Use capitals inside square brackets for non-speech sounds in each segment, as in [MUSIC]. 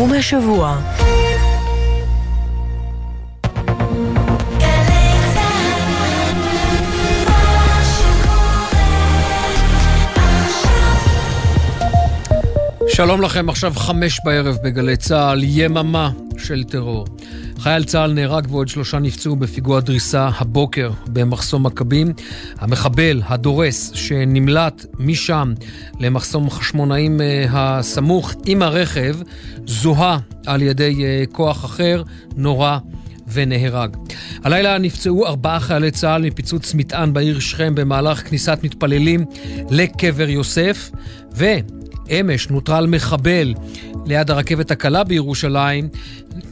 סיכום השבוע שלום לכם, עכשיו חמש בערב בגלי צה"ל, יממה של טרור. חייל צה"ל נהרג ועוד שלושה נפצעו בפיגוע דריסה הבוקר במחסום מכבים. המחבל, הדורס, שנמלט משם למחסום חשמונאים אה, הסמוך עם הרכב, זוהה על ידי אה, כוח אחר, נורה ונהרג. הלילה נפצעו ארבעה חיילי צה"ל מפיצוץ מטען בעיר שכם במהלך כניסת מתפללים לקבר יוסף, ו... אמש נוטרל מחבל ליד הרכבת הקלה בירושלים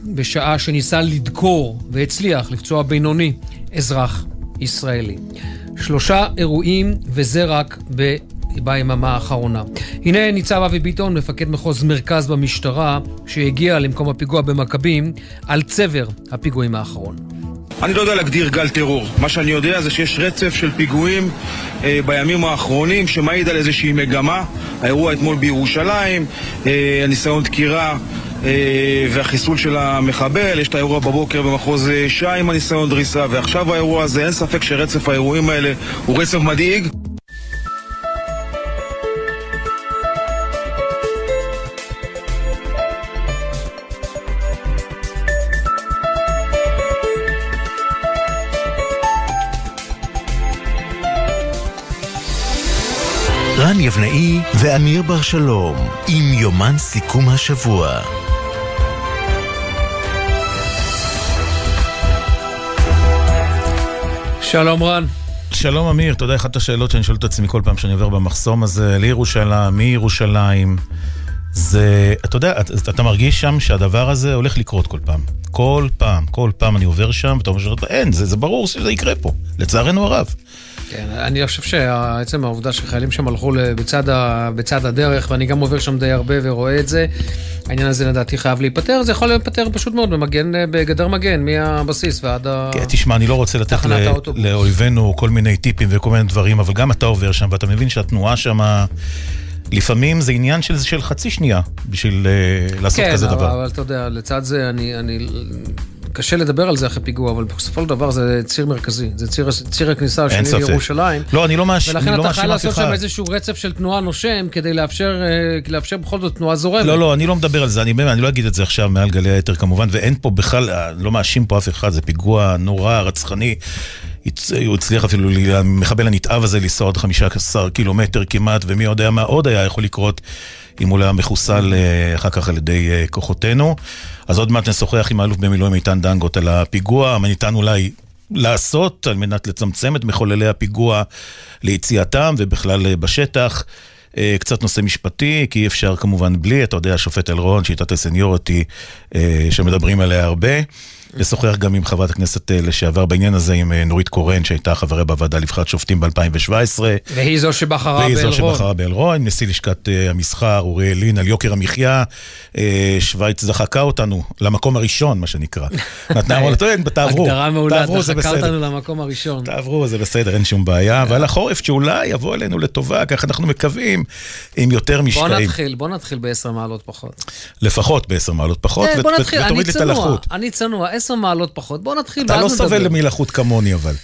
בשעה שניסה לדקור והצליח לפצוע בינוני אזרח ישראלי. שלושה אירועים וזה רק ב... ביממה האחרונה. הנה ניצב אבי ביטון, מפקד מחוז מרכז במשטרה, שהגיע למקום הפיגוע במכבים על צבר הפיגועים האחרון. אני לא יודע להגדיר גל טרור. מה שאני יודע זה שיש רצף של פיגועים אה, בימים האחרונים שמעיד על איזושהי מגמה. האירוע אתמול בירושלים, אה, הניסיון דקירה אה, והחיסול של המחבל, יש את האירוע בבוקר במחוז אה, ש"י עם הניסיון דריסה, ועכשיו האירוע הזה, אין ספק שרצף האירועים האלה הוא רצף מדאיג. יבנאי ואמיר בר שלום עם יומן סיכום השבוע. שלום רן. שלום אמיר, אתה יודע, אחת השאלות שאני שואל את עצמי כל פעם שאני עובר במחסום הזה לירושלים, מירושלים, זה, אתה יודע, אתה, אתה מרגיש שם שהדבר הזה הולך לקרות כל פעם. כל פעם, כל פעם אני עובר שם, ואתה אומר, אין, זה, זה ברור שזה יקרה פה, לצערנו הרב. כן, אני חושב שעצם העובדה שחיילים שם הלכו בצד, ה, בצד הדרך, ואני גם עובר שם די הרבה ורואה את זה, העניין הזה לדעתי חייב להיפתר, זה יכול להיפתר פשוט מאוד במגן, בגדר מגן, מהבסיס ועד ה... כן, תשמע, אני לא רוצה לתת לאויבינו כל מיני טיפים וכל מיני דברים, אבל גם אתה עובר שם, ואתה מבין שהתנועה שם... לפעמים זה עניין של, של חצי שנייה בשביל uh, לעשות כן, כזה אבל, דבר. כן, אבל אתה יודע, לצד זה אני, אני קשה לדבר על זה אחרי פיגוע, אבל בסופו של דבר זה ציר מרכזי, זה ציר, ציר הכניסה השני לירושלים. לא, אני לא מאשים אף אחד. ולכן אתה חייב לעשות שם איזשהו רצף של תנועה נושם, כדי לאפשר, אה, לאפשר בכל זאת תנועה זורמת. לא, לא, אני לא מדבר על זה, אני, אני לא אגיד את זה עכשיו מעל גלי היתר כמובן, ואין פה בכלל, אה, לא מאשים פה אף אחד, זה פיגוע נורא, רצחני. הוא הצליח אפילו, המחבל הנתעב הזה לנסוע עוד 15 קילומטר כמעט, ומי יודע מה עוד היה יכול לקרות אם הוא היה מחוסל אה, אחר כך על ידי כוחותינו. אז עוד מעט נשוחח עם האלוף במילואים איתן דנגוט על הפיגוע, מה ניתן אולי לעשות על מנת לצמצם את מחוללי הפיגוע ליציאתם ובכלל בשטח. קצת נושא משפטי, כי אי אפשר כמובן בלי, אתה יודע, השופט אלרון, שיטת הסניורטי, שמדברים עליה הרבה. לשוחח גם עם חברת הכנסת לשעבר בעניין הזה, עם נורית קורן, שהייתה חברה בוועדה לבחירת שופטים ב-2017. והיא זו שבחרה באלרון. והיא זו שבחרה באלרון, נשיא לשכת המסחר, אוריאל לין, על יוקר המחיה. שווייץ דחקה אותנו למקום הראשון, מה שנקרא. [LAUGHS] נתנה, אמרה תעברו, הגדרה מעולה, דחקה אותנו למקום הראשון. תעברו, זה בסדר, אין שום בעיה. ועל החורף שאולי יבוא אלינו לטובה, ככה אנחנו מקווים, עם יותר משקעים. בוא נתחיל, בוא נתחיל בעשר מעלות פחות. לפחות בעשר מעלות פחות, ותוריד לי את הלחות. אני צנוע, עשר מעלות פחות, בוא נתחיל. אתה לא סובל מלחות כמוני אבל.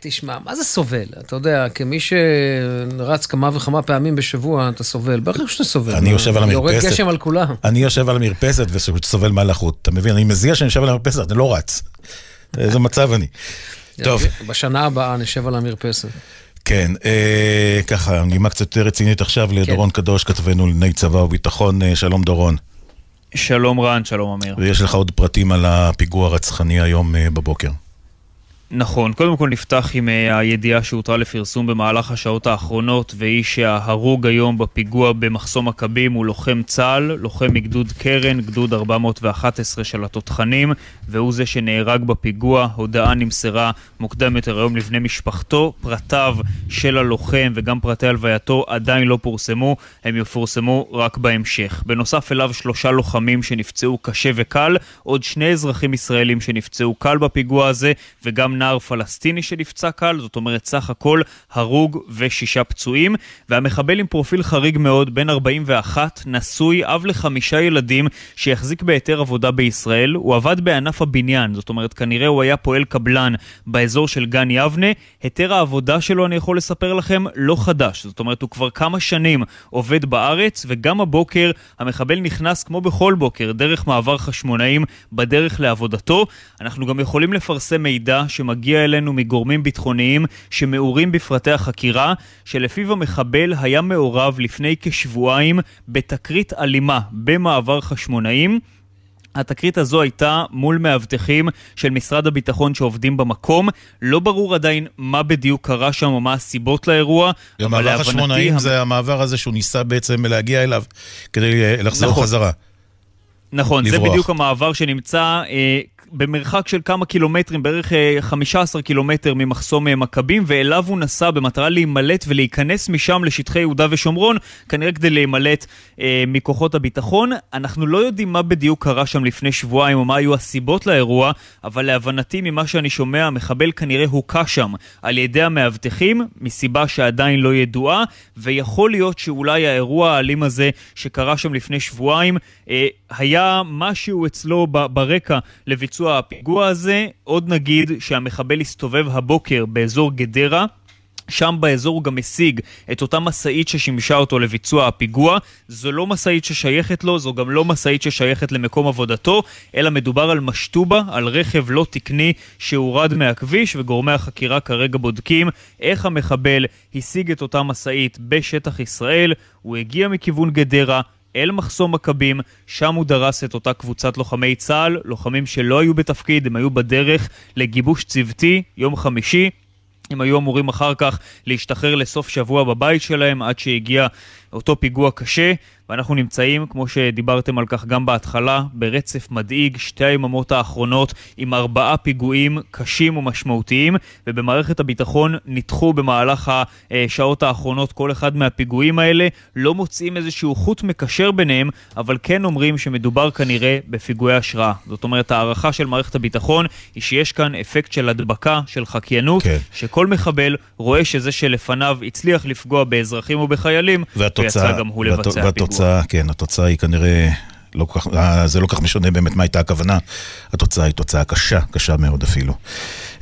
תשמע, מה זה סובל? אתה יודע, כמי שרץ כמה וכמה פעמים בשבוע, אתה סובל. בטח שאתה סובל. אני יושב על המרפסת. יורד גשם על כולם. אני יושב על המרפסת וסובל מהלחות. אתה מבין? אני מזיע שאני יושב על המרפסת, אני לא רץ. איזה מצב אני. טוב. בשנה הבאה נשב על המרפסת. כן, אה, ככה, נימה קצת יותר רצינית עכשיו לדורון כן. קדוש, כתבנו לענייני צבא וביטחון. אה, שלום דורון. שלום רן, שלום אמיר. ויש לך עוד פרטים על הפיגוע הרצחני היום אה, בבוקר. נכון, קודם כל נפתח עם uh, הידיעה שהותרה לפרסום במהלך השעות האחרונות והיא שההרוג היום בפיגוע במחסום מכבים הוא לוחם צה"ל, לוחם מגדוד קרן, גדוד 411 של התותחנים והוא זה שנהרג בפיגוע, הודעה נמסרה מוקדם יותר היום לבני משפחתו, פרטיו של הלוחם וגם פרטי הלווייתו עדיין לא פורסמו, הם יפורסמו רק בהמשך. בנוסף אליו שלושה לוחמים שנפצעו קשה וקל, עוד שני אזרחים ישראלים שנפצעו קל בפיגוע הזה וגם נער פלסטיני שנפצע קל, זאת אומרת סך הכל הרוג ושישה פצועים, והמחבל עם פרופיל חריג מאוד, בן 41, נשוי, אב לחמישה ילדים, שיחזיק בהיתר עבודה בישראל. הוא עבד בענף הבניין, זאת אומרת כנראה הוא היה פועל קבלן באזור של גן יבנה. היתר העבודה שלו, אני יכול לספר לכם, לא חדש. זאת אומרת, הוא כבר כמה שנים עובד בארץ, וגם הבוקר המחבל נכנס כמו בכל בוקר דרך מעבר חשמונאים בדרך לעבודתו. אנחנו גם יכולים לפרסם מידע שמגיע אלינו מגורמים ביטחוניים שמעורים בפרטי החקירה, שלפיו המחבל היה מעורב לפני כשבועיים בתקרית אלימה במעבר חשמונאים. התקרית הזו הייתה מול מאבטחים של משרד הביטחון שעובדים במקום. לא ברור עדיין מה בדיוק קרה שם או מה הסיבות לאירוע, אבל להבנתי... המעבר חשמונאים המ... זה המעבר הזה שהוא ניסה בעצם להגיע אליו כדי לחזור נכון. חזרה. נכון, לברוח. זה בדיוק המעבר שנמצא אה, במרחק של כמה קילומטרים, בערך 15 אה, קילומטר ממחסום אה, מכבים, ואליו הוא נסע במטרה להימלט ולהיכנס משם לשטחי יהודה ושומרון, כנראה כדי להימלט אה, מכוחות הביטחון. אנחנו לא יודעים מה בדיוק קרה שם לפני שבועיים או מה היו הסיבות לאירוע, אבל להבנתי ממה שאני שומע, המחבל כנראה הוכה שם על ידי המאבטחים, מסיבה שעדיין לא ידועה, ויכול להיות שאולי האירוע האלים הזה שקרה שם לפני שבועיים, אה, היה משהו אצלו ברקע לביצוע הפיגוע הזה. עוד נגיד שהמחבל הסתובב הבוקר באזור גדרה. שם באזור הוא גם השיג את אותה משאית ששימשה אותו לביצוע הפיגוע. זו לא משאית ששייכת לו, זו גם לא משאית ששייכת למקום עבודתו, אלא מדובר על משטובה, על רכב לא תקני שהורד מהכביש, וגורמי החקירה כרגע בודקים איך המחבל השיג את אותה משאית בשטח ישראל. הוא הגיע מכיוון גדרה, אל מחסום מכבים, שם הוא דרס את אותה קבוצת לוחמי צה"ל, לוחמים שלא היו בתפקיד, הם היו בדרך לגיבוש צוותי, יום חמישי. הם היו אמורים אחר כך להשתחרר לסוף שבוע בבית שלהם עד שהגיע אותו פיגוע קשה. ואנחנו נמצאים, כמו שדיברתם על כך גם בהתחלה, ברצף מדאיג, שתי היממות האחרונות עם ארבעה פיגועים קשים ומשמעותיים, ובמערכת הביטחון נדחו במהלך השעות האחרונות כל אחד מהפיגועים האלה, לא מוצאים איזשהו חוט מקשר ביניהם, אבל כן אומרים שמדובר כנראה בפיגועי השראה. זאת אומרת, הערכה של מערכת הביטחון היא שיש כאן אפקט של הדבקה, של חקיינות, כן. שכל מחבל רואה שזה שלפניו הצליח לפגוע באזרחים ובחיילים, ויצא גם הוא לבצע פיגוע. התוצאה, כן, התוצאה היא כנראה... לא כך, אה, זה לא כך משנה באמת מה הייתה הכוונה. התוצאה היא תוצאה קשה, קשה מאוד אפילו.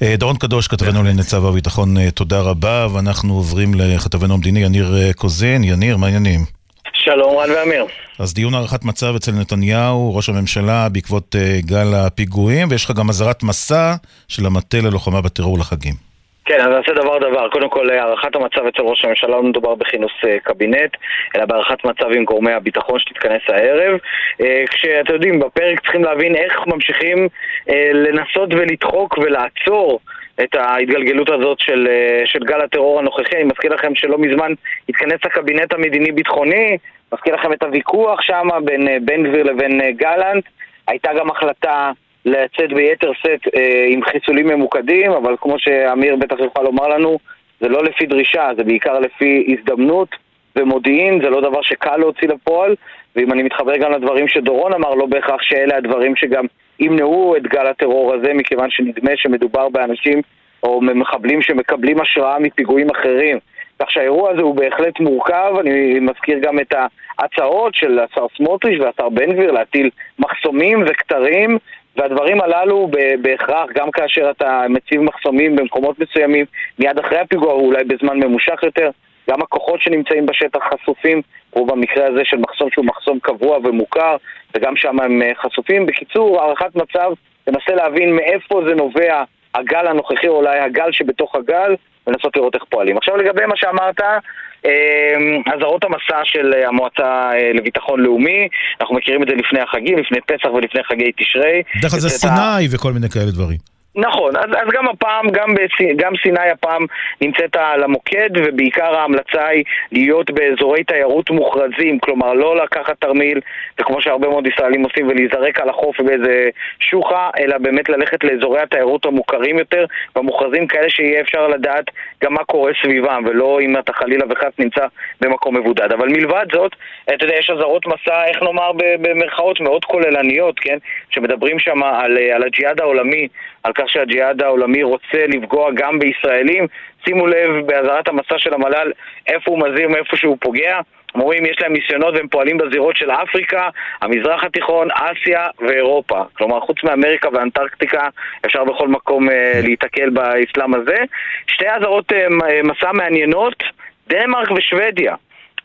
אה, דורון קדוש, כתבנו לענייני צו הביטחון, אה, תודה רבה, ואנחנו עוברים לכתבנו המדיני יניר קוזין. יניר, מה העניינים? שלום רן ואמיר. אז דיון הערכת מצב אצל נתניהו, ראש הממשלה, בעקבות גל הפיגועים, ויש לך גם אזהרת מסע של המטה ללוחמה בטרור לחגים. כן, אז נעשה דבר דבר. קודם כל, הערכת המצב אצל ראש הממשלה לא מדובר בכינוס uh, קבינט, אלא בהערכת מצב עם גורמי הביטחון שתתכנס הערב. Uh, כשאתם יודעים, בפרק צריכים להבין איך ממשיכים uh, לנסות ולדחוק ולעצור את ההתגלגלות הזאת של, של גל הטרור הנוכחי. אני מזכיר לכם שלא מזמן התכנס הקבינט המדיני-ביטחוני, מזכיר לכם את הוויכוח שם בין בן גביר לבין גלנט. הייתה גם החלטה לצאת ביתר שאת אה, עם חיסולים ממוקדים, אבל כמו שאמיר בטח יוכל לומר לנו, זה לא לפי דרישה, זה בעיקר לפי הזדמנות ומודיעין, זה לא דבר שקל להוציא לפועל, ואם אני מתחבר גם לדברים שדורון אמר, לא בהכרח שאלה הדברים שגם ימנעו את גל הטרור הזה, מכיוון שנדמה שמדובר באנשים או מחבלים שמקבלים השראה מפיגועים אחרים. כך שהאירוע הזה הוא בהחלט מורכב, אני מזכיר גם את ההצעות של השר סמוטריץ' והשר בן גביר להטיל מחסומים וכתרים והדברים הללו בהכרח, גם כאשר אתה מציב מחסומים במקומות מסוימים מיד אחרי הפיגוע, או אולי בזמן ממושך יותר, גם הכוחות שנמצאים בשטח חשופים, או במקרה הזה של מחסום שהוא מחסום קבוע ומוכר, וגם שם הם אה, חשופים. בקיצור, הערכת מצב, תנסה להבין מאיפה זה נובע הגל הנוכחי, או אולי הגל שבתוך הגל, ולנסות לראות איך פועלים. עכשיו לגבי מה שאמרת, אמ, אזהרות המסע של אה, המועצה אה, לביטחון לאומי, אנחנו מכירים את זה לפני החגים, לפני פסח ולפני חגי תשרי. בדרך כלל זה סיני וכל מיני כאלה דברים. נכון, אז, אז גם הפעם, גם, בסי, גם סיני הפעם נמצאת על המוקד ובעיקר ההמלצה היא להיות באזורי תיירות מוכרזים, כלומר לא לקחת תרמיל, וכמו שהרבה מאוד ישראלים עושים, ולהיזרק על החוף באיזה שוחה, אלא באמת ללכת לאזורי התיירות המוכרים יותר, והמוכרזים כאלה שיהיה אפשר לדעת גם מה קורה סביבם, ולא אם אתה חלילה וחס נמצא במקום מבודד. אבל מלבד זאת, אתה יודע, יש אזהרות מסע, איך נאמר, במרכאות מאוד כוללניות, כן? שמדברים שם על, על הג'יהאד העולמי, על כך שהג'יהאד העולמי רוצה לפגוע גם בישראלים. שימו לב באזהרת המסע של המל"ל איפה הוא מזהיר מאיפה שהוא פוגע. הם אומרים יש להם ניסיונות והם פועלים בזירות של אפריקה, המזרח התיכון, אסיה ואירופה. כלומר, חוץ מאמריקה ואנטרקטיקה, אפשר בכל מקום uh, להיתקל באסלאם הזה. שתי אזהרות uh, מסע מעניינות, דנמרק ושוודיה.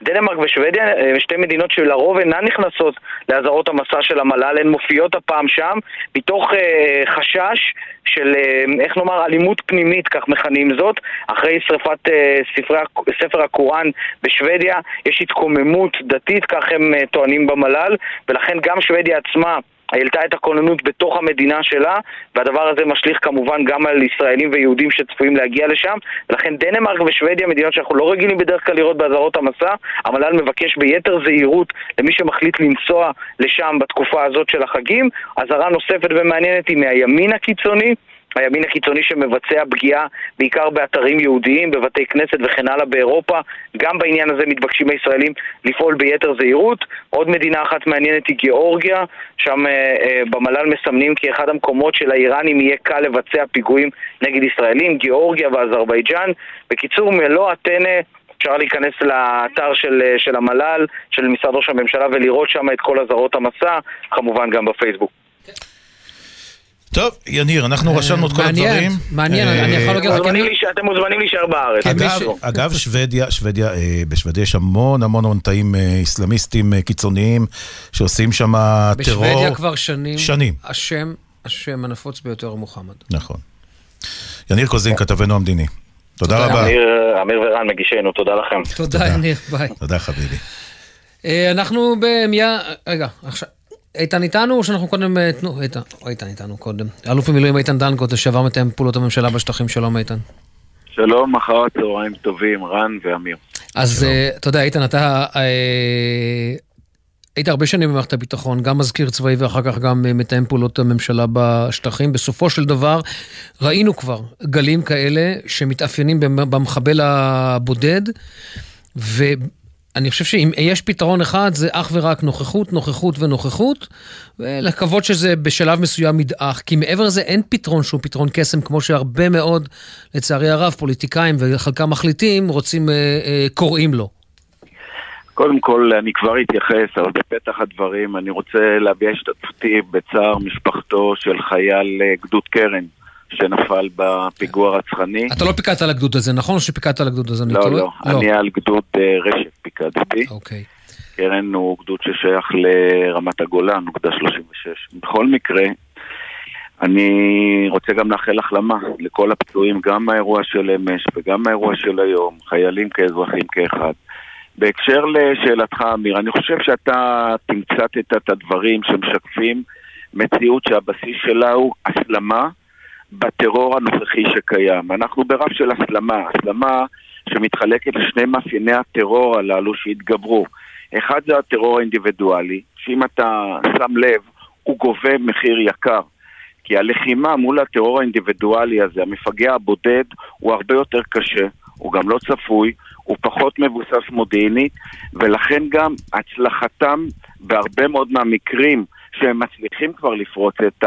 דנמרק ושוודיה, אה, שתי מדינות שלרוב אינן נכנסות לאזהרות המסע של המל"ל, הן מופיעות הפעם שם, מתוך אה, חשש של, אה, איך נאמר, אלימות פנימית, כך מכנים זאת, אחרי שרפת אה, ספרי, ספר הקוראן בשוודיה, יש התקוממות דתית, כך הם אה, טוענים במל"ל, ולכן גם שוודיה עצמה העלתה את הכוננות בתוך המדינה שלה, והדבר הזה משליך כמובן גם על ישראלים ויהודים שצפויים להגיע לשם, ולכן דנמרק ושוודיה, מדינות שאנחנו לא רגילים בדרך כלל לראות באזהרות המסע, המל"ל מבקש ביתר זהירות למי שמחליט לנסוע לשם בתקופה הזאת של החגים. אזהרה נוספת ומעניינת היא מהימין הקיצוני. הימין הקיצוני שמבצע פגיעה בעיקר באתרים יהודיים, בבתי כנסת וכן הלאה באירופה. גם בעניין הזה מתבקשים הישראלים לפעול ביתר זהירות. עוד מדינה אחת מעניינת היא גיאורגיה, שם אה, אה, במל"ל מסמנים כי אחד המקומות של האיראנים יהיה קל לבצע פיגועים נגד ישראלים, גיאורגיה ואזרבייג'אן. בקיצור, מלוא הטנא אפשר להיכנס לאתר של, אה, של המל"ל, של משרד ראש הממשלה, ולראות שם את כל אזהרות המסע, כמובן גם בפייסבוק. טוב, יניר, אנחנו אה, רשמנו את כל הדברים. מעניין, מעניין, אני יכול להגיד לך... אתם מוזמנים להישאר בארץ. אגב, שוודיה, שוודיה, אה, בשוודיה יש המון המון המון תאים אסלאמיסטים קיצוניים שעושים שם טרור. בשוודיה כבר שנים. שנים. השם, השם הנפוץ ביותר הוא מוחמד. נכון. יניר קוזין, כתבנו המדיני. תודה רבה. אמיר ורן מגישנו, תודה לכם. תודה, יניר, ביי. תודה, חביבי. אנחנו במייה... רגע, עכשיו... איתן איתנו, או שאנחנו קודם... אה, תנו, איתן, איתן איתנו קודם. אלוף במילואים איתן דנקוט, לשעבר מתאם פעולות הממשלה בשטחים. שלום איתן. שלום, אחר הצהריים טובים, רן ואמיר. אז uh, אתה יודע, איתן, אתה uh, היית הרבה שנים במערכת הביטחון, גם מזכיר צבאי ואחר כך גם uh, מתאם פעולות הממשלה בשטחים. בסופו של דבר, ראינו כבר גלים כאלה שמתאפיינים במחבל הבודד, ו... אני חושב שאם יש פתרון אחד, זה אך ורק נוכחות, נוכחות ונוכחות, ולקוות שזה בשלב מסוים ידעך, כי מעבר לזה אין פתרון שהוא פתרון קסם, כמו שהרבה מאוד, לצערי הרב, פוליטיקאים וחלקם מחליטים, רוצים, אה, אה, קוראים לו. קודם כל, אני כבר אתייחס, אבל בפתח הדברים אני רוצה להביע השתתפותי בצער משפחתו של חייל אה, גדוד קרן. שנפל בפיגוע רצחני. אתה לא פיקדת על הגדוד הזה, נכון? או שפיקדת על הגדוד הזה? לא, לא, לא, אני על גדוד uh, רשת פיקדתי. אוקיי. קרן הוא גדוד ששייך לרמת הגולן, אוגדה 36. בכל מקרה, אני רוצה גם לאחל החלמה לכל הפצועים, גם מהאירוע של אמש וגם מהאירוע של היום, חיילים כאזרחים כאחד. בהקשר לשאלתך, אמיר, אני חושב שאתה תמצתת את הדברים שמשקפים מציאות שהבסיס שלה הוא הסלמה בטרור הנוכחי שקיים. אנחנו ברף של הסלמה, הסלמה שמתחלקת לשני מאפייני הטרור הללו שהתגברו. אחד זה הטרור האינדיבידואלי, שאם אתה שם לב, הוא גובה מחיר יקר. כי הלחימה מול הטרור האינדיבידואלי הזה, המפגע הבודד, הוא הרבה יותר קשה, הוא גם לא צפוי, הוא פחות מבוסס מודיעינית, ולכן גם הצלחתם בהרבה מאוד מהמקרים שהם מצליחים כבר לפרוץ את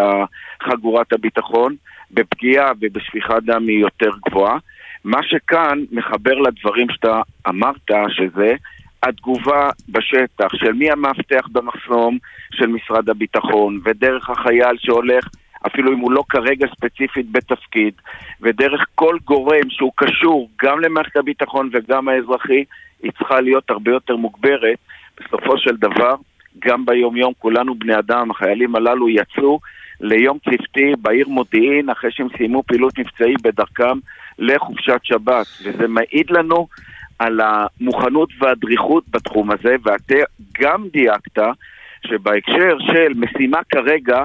חגורת הביטחון, בפגיעה ובשפיכת דם היא יותר גבוהה. מה שכאן מחבר לדברים שאתה אמרת, שזה התגובה בשטח של מי המאבטח במחסום של משרד הביטחון, ודרך החייל שהולך, אפילו אם הוא לא כרגע ספציפית בתפקיד, ודרך כל גורם שהוא קשור גם למערכת הביטחון וגם האזרחי, היא צריכה להיות הרבה יותר מוגברת. בסופו של דבר, גם ביום-יום כולנו בני אדם, החיילים הללו יצאו ליום צוותי בעיר מודיעין אחרי שהם סיימו פעילות מבצעית בדרכם לחופשת שבת, וזה מעיד לנו על המוכנות והדריכות בתחום הזה, ואתה גם דייקת שבהקשר של משימה כרגע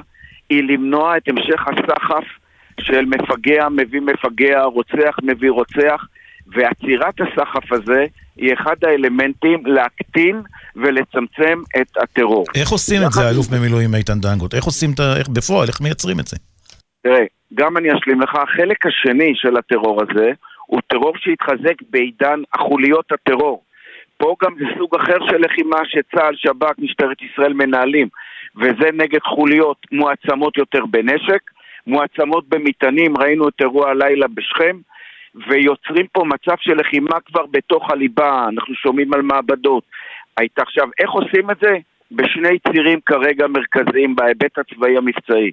היא למנוע את המשך הסחף של מפגע מביא מפגע, רוצח מביא רוצח, ועצירת הסחף הזה היא אחד האלמנטים להקטין ולצמצם את הטרור. איך עושים את זה, האלוף במילואים איתן דנגוט? איך עושים את ה... איך בפועל, איך מייצרים את זה? תראה, גם אני אשלים לך, החלק השני של הטרור הזה הוא טרור שהתחזק בעידן החוליות הטרור. פה גם זה סוג אחר של לחימה שצה"ל, שב"כ, משטרת ישראל מנהלים, וזה נגד חוליות מועצמות יותר בנשק, מועצמות במטענים, ראינו את אירוע הלילה בשכם, ויוצרים פה מצב של לחימה כבר בתוך הליבה, אנחנו שומעים על מעבדות. היית עכשיו, איך עושים את זה? בשני צירים כרגע מרכזיים בהיבט הצבאי המבצעי.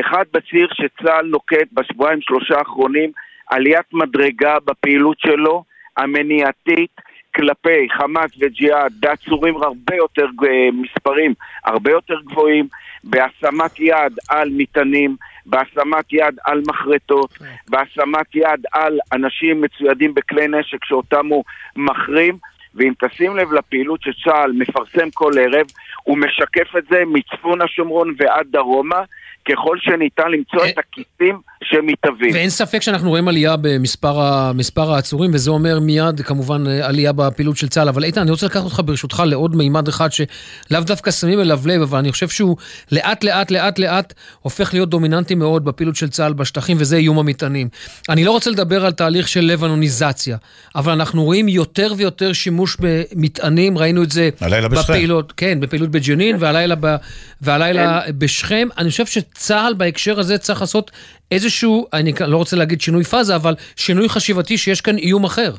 אחד בציר שצה"ל נוקט בשבועיים שלושה האחרונים עליית מדרגה בפעילות שלו, המניעתית, כלפי חמאס וג'יהאד בעצורים הרבה יותר, מספרים הרבה יותר גבוהים, בהשמת יד על מטענים, בהשמת יד על מחרטות, בהשמת יד על אנשים מצוידים בכלי נשק שאותם הוא מחרים, ואם תשים לב לפעילות שצה"ל מפרסם כל ערב, הוא משקף את זה מצפון השומרון ועד דרומה, ככל שניתן למצוא את הכיסים שמתהווים. ואין ספק שאנחנו רואים עלייה במספר העצורים, וזה אומר מיד כמובן עלייה בפעילות של צה"ל. אבל איתן, אני רוצה לקחת אותך ברשותך לעוד מימד אחד שלאו דווקא שמים אליו לב, אבל אני חושב שהוא לאט לאט לאט לאט הופך להיות דומיננטי מאוד בפעילות של צה"ל בשטחים, וזה איום המטענים. אני לא רוצה לדבר על תהליך של לבנוניזציה, אבל אנחנו רואים יותר ויותר שימוש במטענים, ראינו את זה בפעילות, כן, בפעילות בג'נין, והלילה, ב, והלילה כן. בשכם. אני חושב שצה"ל בהקשר הזה צריך לעשות איזשהו, אני לא רוצה להגיד שינוי פאזה, אבל שינוי חשיבתי שיש כאן איום אחר.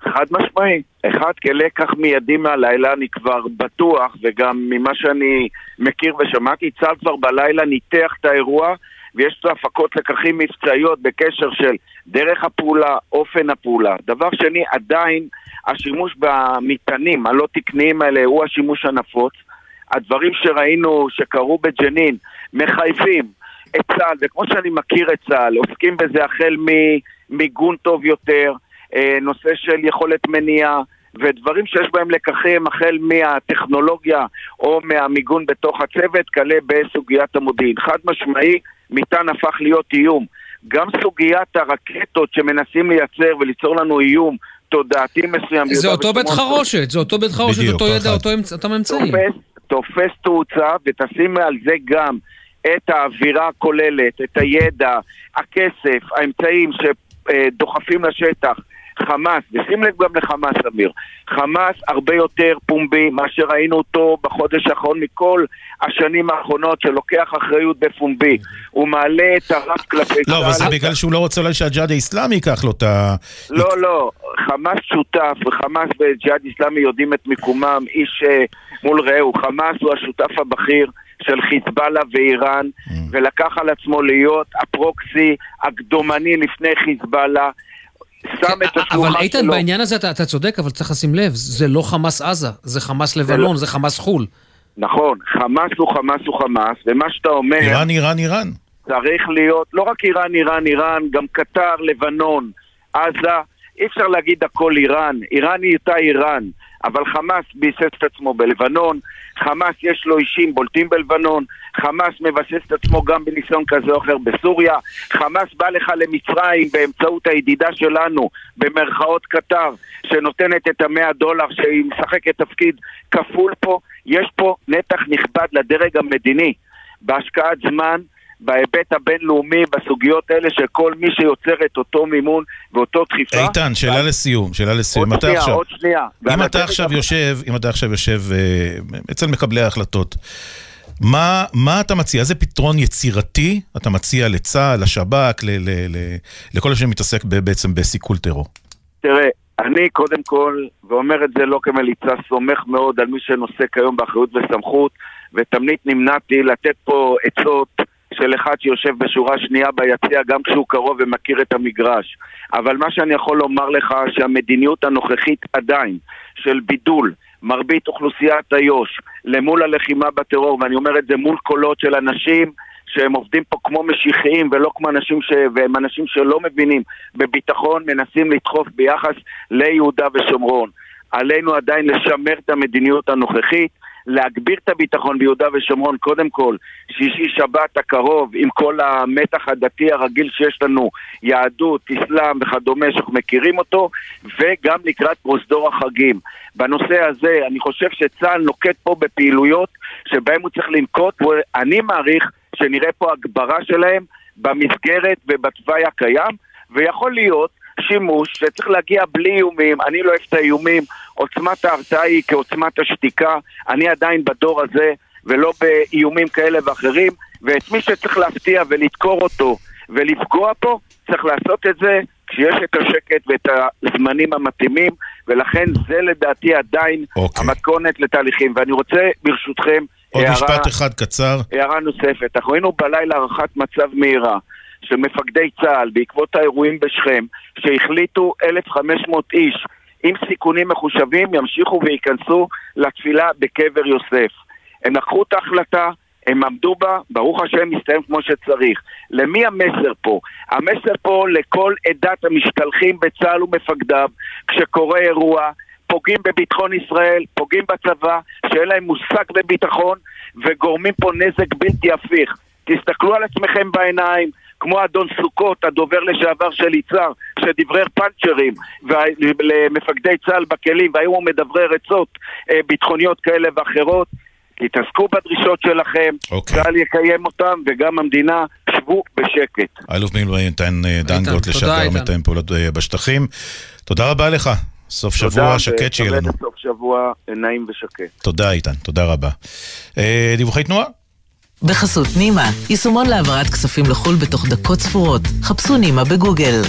חד משמעי. אחד, כלקח מיידי מהלילה, אני כבר בטוח, וגם ממה שאני מכיר ושמעתי, צה"ל כבר בלילה ניתח את האירוע, ויש לו הפקות לקחים מבצעיות בקשר של דרך הפעולה, אופן הפעולה. דבר שני, עדיין השימוש במטענים הלא תקניים האלה הוא השימוש הנפוץ. הדברים שראינו שקרו בג'נין מחייבים את צה"ל, וכמו שאני מכיר את צה"ל, עוסקים בזה החל ממיגון טוב יותר, אה, נושא של יכולת מניעה, ודברים שיש בהם לקחים החל מהטכנולוגיה או מהמיגון בתוך הצוות, כלה בסוגיית המודיעין. חד משמעי, מטען הפך להיות איום. גם סוגיית הרקטות שמנסים לייצר וליצור לנו איום תודעתי מסוים. זה אותו בית חרושת, זה אותו בית חרושת, אותו ידע, אותו אמצעי. תופס תאוצה, ותשים על זה גם את האווירה הכוללת, את הידע, הכסף, האמצעים שדוחפים לשטח. חמאס, ושים לב גם לחמאס, אמיר, חמאס הרבה יותר פומבי מאשר ראינו אותו בחודש האחרון מכל השנים האחרונות שלוקח אחריות בפומבי. הוא מעלה את הרף כלפי לא, אבל זה בגלל שהוא לא רוצה אולי שהג'יהאד האיסלאמי ייקח לו את ה... לא, לא, חמאס שותף, וחמאס וג'יהאד איסלאמי יודעים את מיקומם, איש אה, מול רעהו. חמאס הוא השותף הבכיר. של חיזבאללה ואיראן, mm. ולקח על עצמו להיות הפרוקסי הקדומני לפני חיזבאללה. שם את השלוחה שלו. אבל איתן, בעניין הזה אתה, אתה צודק, אבל צריך לשים לב, זה לא חמאס עזה, זה חמאס לבנון, זה, זה חמאס חו"ל. נכון, חמאס הוא חמאס הוא חמאס, ומה שאתה אומר... איראן, איראן, איראן. צריך להיות, לא רק איראן, איראן, איראן, גם קטר, לבנון, עזה, אי אפשר להגיד הכל איראן, איראן היא אותה איראן, אבל חמאס ביסס את עצמו בלבנון, חמאס יש לו אישים בולטים בלבנון, חמאס מבסס את עצמו גם בניסיון כזה או אחר בסוריה, חמאס בא לך למצרים באמצעות הידידה שלנו, במרכאות קטר, שנותנת את המאה דולר, שהיא משחקת תפקיד כפול פה, יש פה נתח נכבד לדרג המדיני. בהשקעת זמן בהיבט הבינלאומי, בסוגיות האלה של כל מי שיוצר את אותו מימון ואותו דחיפה. איתן, שאלה לסיום, שאלה לסיום. עוד שנייה, עוד שנייה. אם אתה עכשיו יושב, אם אתה עכשיו יושב אה, אצל מקבלי ההחלטות, מה, מה אתה מציע? איזה פתרון יצירתי אתה מציע לצה"ל, לשב"כ, ל, ל, ל, לכל מי שמתעסק בעצם בסיכול טרור? תראה, אני קודם כל, ואומר את זה לא כמליצה, סומך מאוד על מי שנושא כיום באחריות וסמכות, ותמיד נמנעתי לתת פה עצות של אחד שיושב בשורה שנייה ביציע גם כשהוא קרוב ומכיר את המגרש. אבל מה שאני יכול לומר לך שהמדיניות הנוכחית עדיין של בידול מרבית אוכלוסיית איו"ש למול הלחימה בטרור, ואני אומר את זה מול קולות של אנשים שהם עובדים פה כמו משיחיים ולא כמו אנשים ש... והם אנשים שלא מבינים בביטחון, מנסים לדחוף ביחס ליהודה ושומרון. עלינו עדיין לשמר את המדיניות הנוכחית להגביר את הביטחון ביהודה ושומרון, קודם כל, שישי שבת הקרוב, עם כל המתח הדתי הרגיל שיש לנו, יהדות, אסלאם וכדומה, שאנחנו מכירים אותו, וגם לקראת פרוזדור החגים. בנושא הזה, אני חושב שצה"ל נוקט פה בפעילויות שבהן הוא צריך לנקוט, ואני מעריך שנראה פה הגברה שלהם במסגרת ובתוואי הקיים, ויכול להיות שימוש שצריך להגיע בלי איומים, אני לא אוהב את האיומים, עוצמת ההרתעה היא כעוצמת השתיקה, אני עדיין בדור הזה ולא באיומים כאלה ואחרים, ואת מי שצריך להפתיע ולדקור אותו ולפגוע פה, צריך לעשות את זה כשיש את השקט ואת הזמנים המתאימים, ולכן זה לדעתי עדיין אוקיי. okay. המתכונת לתהליכים. ואני רוצה, ברשותכם, עוד הערה, משפט אחד קצר. הערה נוספת. אנחנו היינו בלילה הערכת מצב מהירה של מפקדי צה"ל בעקבות האירועים בשכם, שהחליטו 1,500 איש עם סיכונים מחושבים ימשיכו וייכנסו לתפילה בקבר יוסף. הם לקחו את ההחלטה, הם עמדו בה, ברוך השם מסתיים כמו שצריך. למי המסר פה? המסר פה לכל עדת המשתלחים בצה"ל ומפקדיו, כשקורה אירוע, פוגעים בביטחון ישראל, פוגעים בצבא, שאין להם מושג בביטחון, וגורמים פה נזק בלתי הפיך. תסתכלו על עצמכם בעיניים, כמו אדון סוכות, הדובר לשעבר של יצהר, שדברר פאנצ'רים למפקדי צה"ל בכלים, והיום הוא מדברר עצות אה, ביטחוניות כאלה ואחרות. תתעסקו בדרישות שלכם, אוקיי. צה"ל יקיים אותם, וגם המדינה, שבו בשקט. אלוף מילואים איתן אה, דנגוט, תודה, לשעבר. מתאם פעולות אה, בשטחים. תודה רבה לך. סוף שבוע תודה, שקט שיהיה לנו. את סוף שבוע נעים ושקט. תודה איתן, תודה רבה. דיווחי תנועה? בחסות נימה, יישומון להעברת כספים לחו"ל בתוך דקות ספורות. חפשו נימה בגוגל.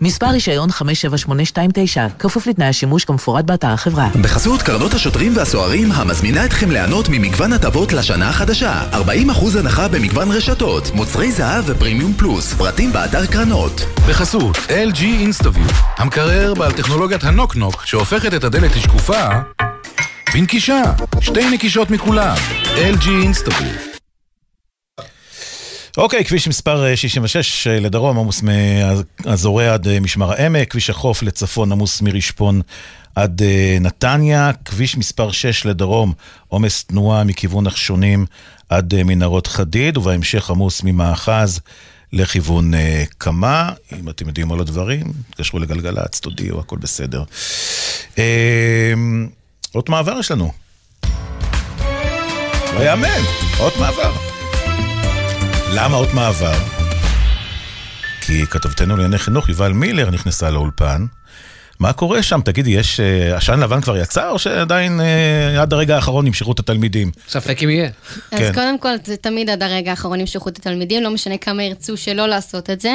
מספר רישיון 57829, כפוף לתנאי השימוש כמפורט באתר החברה. בחסות קרנות השוטרים והסוהרים המזמינה אתכם ליהנות ממגוון הטבות לשנה החדשה 40% הנחה במגוון רשתות, מוצרי זהב ופרימיום פלוס, פרטים באתר קרנות בחסות LG אינסטוויו, המקרר בעל טכנולוגיית הנוק-נוק שהופכת את הדלת לשקופה בנקישה, שתי נקישות מכולם. LG אינסטוויו. אוקיי, כביש מספר אה, 66 אה, לדרום, עמוס מאזורי עד אה, משמר העמק, כביש החוף לצפון עמוס מרשפון עד אה, נתניה, כביש מספר 6 לדרום, עומס תנועה מכיוון נחשונים עד אה, מנהרות חדיד, ובהמשך עמוס ממאחז לכיוון אה, קמה. אם אתם יודעים על הדברים, תתקשרו לגלגלצ, תודיעו, הכל בסדר. אה, אות מעבר יש לנו. לא יאמן, אות מעבר. למה אות מעבר? כי כתבתנו לענייני חינוך, יובל מילר, נכנסה לאולפן. מה קורה שם? תגידי, יש... אה, עשן לבן כבר יצא, או שעדיין אה, עד הרגע האחרון ימשכו את התלמידים? ספק אם יהיה. אז כן. קודם כל, זה תמיד עד הרגע האחרון ימשכו את התלמידים, לא משנה כמה ירצו שלא לעשות את זה.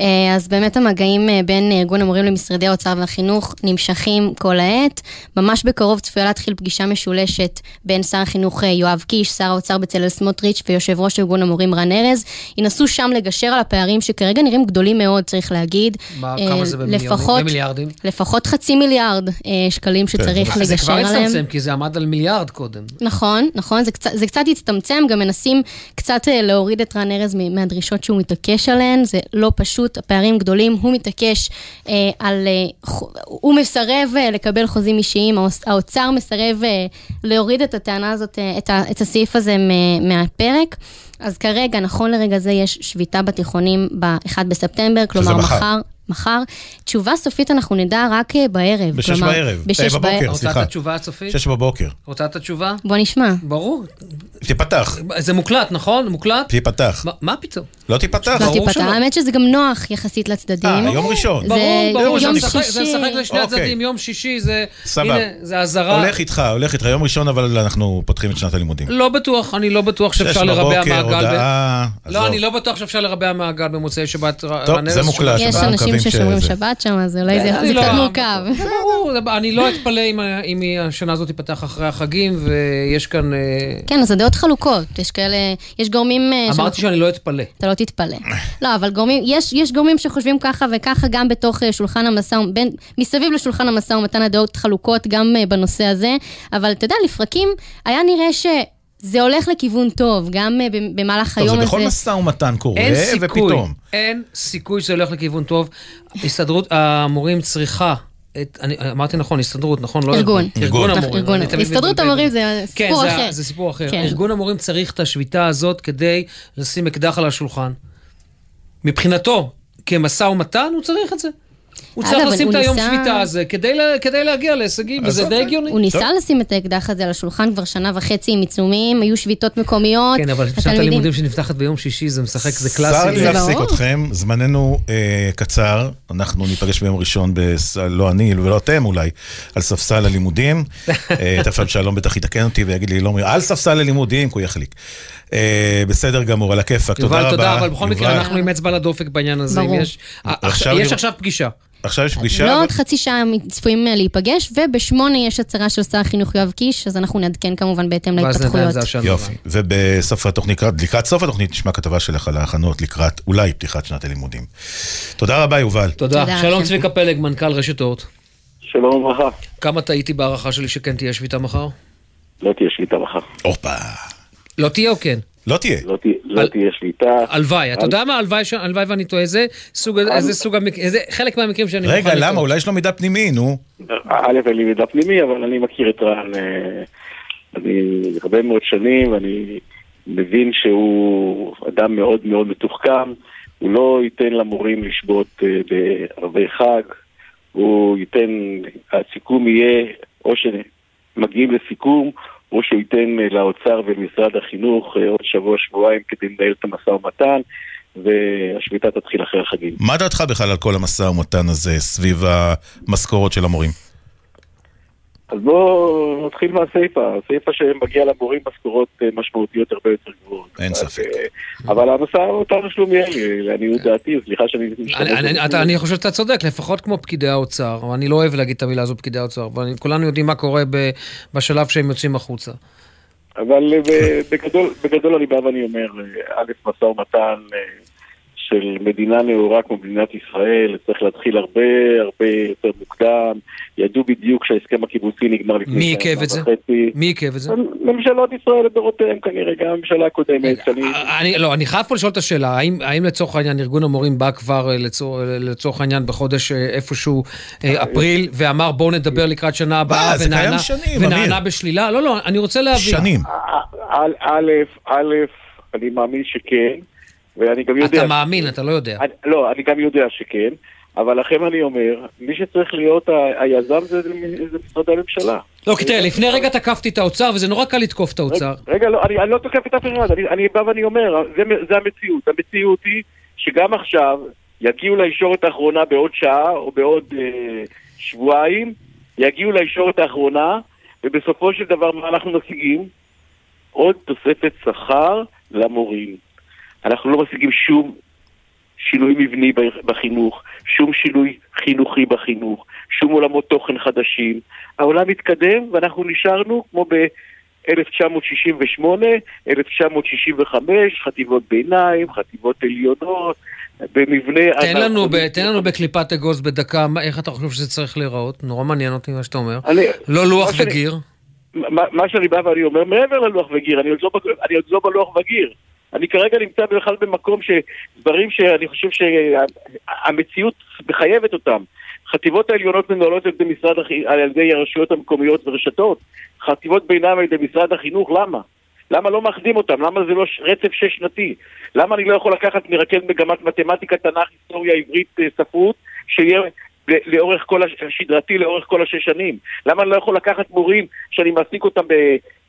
אה, אז באמת המגעים בין ארגון המורים למשרדי האוצר והחינוך נמשכים כל העת. ממש בקרוב צפויה להתחיל פגישה משולשת בין שר החינוך יואב קיש, שר האוצר בצלאל סמוטריץ' ויושב ראש ארגון המורים רן ארז. ינסו שם לגשר על הפערים שכרגע נראים גדולים מאוד, צריך להגיד. מה, כמה זה במיליונים? לפחות- במיליארדים? לפחות חצי מיליארד אה, שקלים שצריך זה לגשר כבר עליהם. הצטמצם, כי זה עמד על מיליארד קודם. נכון, נכון, זה קצת, זה קצת הצטמצם, גם מנסים קצת אה, להוריד את רן ארז מהדרישות שהוא מתעקש עליהן, זה לא פשוט, הפערים גדולים, הוא מתעקש אה, על, אה, הוא מסרב אה, לקבל חוזים אישיים, האוצ- האוצר מסרב אה, להוריד את הטענה הזאת, אה, את, ה, את הסעיף הזה מ- מהפרק. אז כרגע, נכון לרגע זה, יש שביתה בתיכונים ב-1 בספטמבר, כלומר מחר. מחר. מחר. תשובה סופית אנחנו נדע רק אה, בערב. בשש כלומר, בערב. בשש אה, בבוקר. בערב. רוצה סליחה. את התשובה הסופית? שש בבוקר. רוצה את התשובה? בוא נשמע. ברור. תיפתח. זה מוקלט, נכון? מוקלט? תיפתח. מה- מה פתאום? לא תיפתח. לא ברור תיפתח. שלא. האמת שזה גם נוח יחסית לצדדים. אה, יום ראשון. ברור, ברור, זה יום משחק- זה שישי. משחק לשני אוקיי. הצדדים, יום שישי זה... סבבה. הנה, זה אזהרה. הולך איתך, הולך איתך. יום ראשון, אבל אנחנו פותחים את שנת הלימודים. לא בטוח, אני לא בטוח שש שאפשר לרבע בבוקר, מעגל. ב- הודעה. לא. אני לא בטוח שאפשר לרבע מעגל במוצאי שבת. טוב, זה מוקלט. יש אנשים ששומרים שבת שם, אז אולי זה אני זה לא- קצת מורכב. זה ברור, אני לא אתפלא אם- השנה הזאת תיפתח אחרי החגים, ויש כאן... אה, כן, אז הדעות חלוקות. יש כאלה, יש גורמים... אה, אמרתי שאני לא אתפלא. אתה לא תתפלא. לא, אבל גורמים, יש, יש גורמים שחושבים ככה וככה גם בתוך אה, שולחן המשא ומתן, מסביב לשולחן המשא ומתן הדעות חלוקות גם בנושא הזה, אבל אתה יודע, לפרקים היה נראה שזה הולך לכיוון טוב, גם אה, במהלך טוב, היום זה הזה. בכל משא ומתן קורה, אין סיכוי, ופתאום. אין סיכוי שזה הולך לכיוון טוב. הסתדרות המורים צריכה... את, אני אמרתי נכון, הסתדרות, נכון? לא ארגון. ארגון ארגון. המורים. ארגון. תמיד הסתדרות. המורים זה כן, סיפור זה, אחר. זה סיפור אחר. כן. ארגון המורים צריך את השביתה הזאת כדי לשים אקדח על השולחן. מבחינתו, כמשא ומתן, הוא צריך את זה. הוא צריך לשים את היום שביתה הזה כדי להגיע להישגים, וזה די הגיוני. הוא ניסה לשים את האקדח הזה על השולחן כבר שנה וחצי עם עיצומים, היו שביתות מקומיות. כן, אבל שנת הלימודים שנפתחת ביום שישי זה משחק, זה קלאסי. צר לי להפסיק אתכם, זמננו אה, קצר, אנחנו ניפגש ביום ראשון, לא אני ולא אתם אולי, על ספסל הלימודים. [LAUGHS] אה, תכף שלום בטח יתקן אותי ויגיד לי, לא, על ספסל הלימודים, כי הוא יחליק. אה, בסדר גמור, על הכיפאק, תודה רבה. יובל, תודה, אבל בכל מקרה אנחנו עם אצבע לדופק בעניין הזה. ברור. יש עכשיו פגישה. עכשיו יש פגישה. לא עוד חצי שעה הם צפויים אה, להיפגש, ובשמונה יש הצהרה של שר החינוך יואב קיש, אז אנחנו נעדכן כמובן בהתאם להתפתחויות. יופי, ובסוף התוכנית, לקראת סוף התוכנית נשמע כתבה שלך על ההכנות לקראת אולי פתיחת שנת הלימודים. תודה רבה, יובל. תודה. שלום צביקה פלג, מנכ"ל רשת אורט. שלום וברכה. כמה טעיתי בהערכה שלי שכן תהיה שביתה מחר? לא תהיה שביתה מחר. הופה. לא תהיה או כן? לא תהיה. לא, לא תהיה שליטה. הלוואי, אתה יודע מה? הלוואי ואני טועה. איזה סוג, איזה סוג, איזה חלק מהמקרים שאני מוכן רגע, למה? אולי יש לו מידע פנימי, נו. א', אין לי מידע פנימי, אבל אני מכיר את רן, אה, אני הרבה מאוד שנים, ואני מבין שהוא אדם מאוד מאוד מתוחכם. הוא לא ייתן למורים לשבות אה, בערבי חג, הוא ייתן, הסיכום יהיה, או שמגיעים לסיכום, או שהוא ייתן אה, לאוצר ולמשרד החינוך אה, עוד שבוע-שבועיים כדי לנהל את המשא ומתן, והשביתה תתחיל אחרי החגים. מה דעתך בכלל על כל המשא ומתן הזה סביב המשכורות של המורים? אז בואו נתחיל מהסיפה. הסיפה שמגיע למורים משכורות אה, משמעותיות הרבה יותר גבוהות. אין ספק. אבל המשא ומתן שלומיאלי, לעניות דעתי, סליחה שאני... אני חושב שאתה צודק, לפחות כמו פקידי האוצר, אני לא אוהב להגיד את המילה הזו פקידי האוצר, אבל כולנו יודעים מה קורה בשלב שהם יוצאים החוצה. אבל בגדול אני בא ואני אומר, א', משא ומתן של מדינה נאורה כמו מדינת ישראל, צריך להתחיל הרבה הרבה יותר מוקדם. ידעו בדיוק שההסכם הקיבוצי נגמר לפני מי עיכב את זה? וחצי. מי עיכב את זה? ממשלות ישראל לדורותיהם כנראה, גם הממשלה הקודמת. אני... אני, לא, אני חייב פה לשאול את השאלה, האם, האם לצורך העניין ארגון המורים בא כבר אה, לצור, לצורך העניין בחודש אה, איפשהו אה, אפריל, ואמר בואו נדבר לקראת שנה הבאה, ונענה, ונענה בשלילה? לא, לא, אני רוצה להבין. שנים. א', א', אני מאמין שכן. ואני גם יודע... אתה מאמין, אתה לא יודע. אני, לא, אני גם יודע שכן, אבל לכם אני אומר, מי שצריך להיות ה- היזם זה, זה משרדי הממשלה. לא, כי תראה, לפני רגע תקפתי את האוצר, וזה נורא קל לתקוף את האוצר. רגע, רגע לא, אני, אני לא תוקף את אף אחד, אני, אני בא ואני אומר, זה, זה המציאות. המציאות היא שגם עכשיו יגיעו לישורת האחרונה בעוד שעה או בעוד אה, שבועיים, יגיעו לישורת האחרונה, ובסופו של דבר מה אנחנו משיגים? עוד תוספת שכר למורים. אנחנו לא משיגים שום שינוי מבני בחינוך, שום שינוי חינוכי בחינוך, שום עולמות תוכן חדשים. העולם מתקדם ואנחנו נשארנו כמו ב-1968, 1965, חטיבות ביניים, חטיבות עליונות, במבנה... תן לנו, ב, תן לנו בקליפת אגוז בדקה, איך אתה חושב שזה צריך להיראות? נורא מעניין אותי מה שאתה אומר. אני, לא לוח וגיר. מה, מה שאני בא ואני אומר, מעבר ללוח וגיר, אני עוד לא, אני עוד לא בלוח וגיר. אני כרגע נמצא בכלל במקום שדברים שאני חושב שהמציאות מחייבת אותם. חטיבות העליונות מנוהלות על ידי, משרד, על ידי הרשויות המקומיות ורשתות. חטיבות ביניים על ידי משרד החינוך, למה? למה לא מאחדים אותם? למה זה לא רצף שש-שנתי? למה אני לא יכול לקחת מרכז מגמת מתמטיקה, תנ"ך, היסטוריה, עברית, אה, ספרות, שיהיה לאורך כל השדרתי, לאורך כל השש שנים? למה אני לא יכול לקחת מורים שאני מעסיק אותם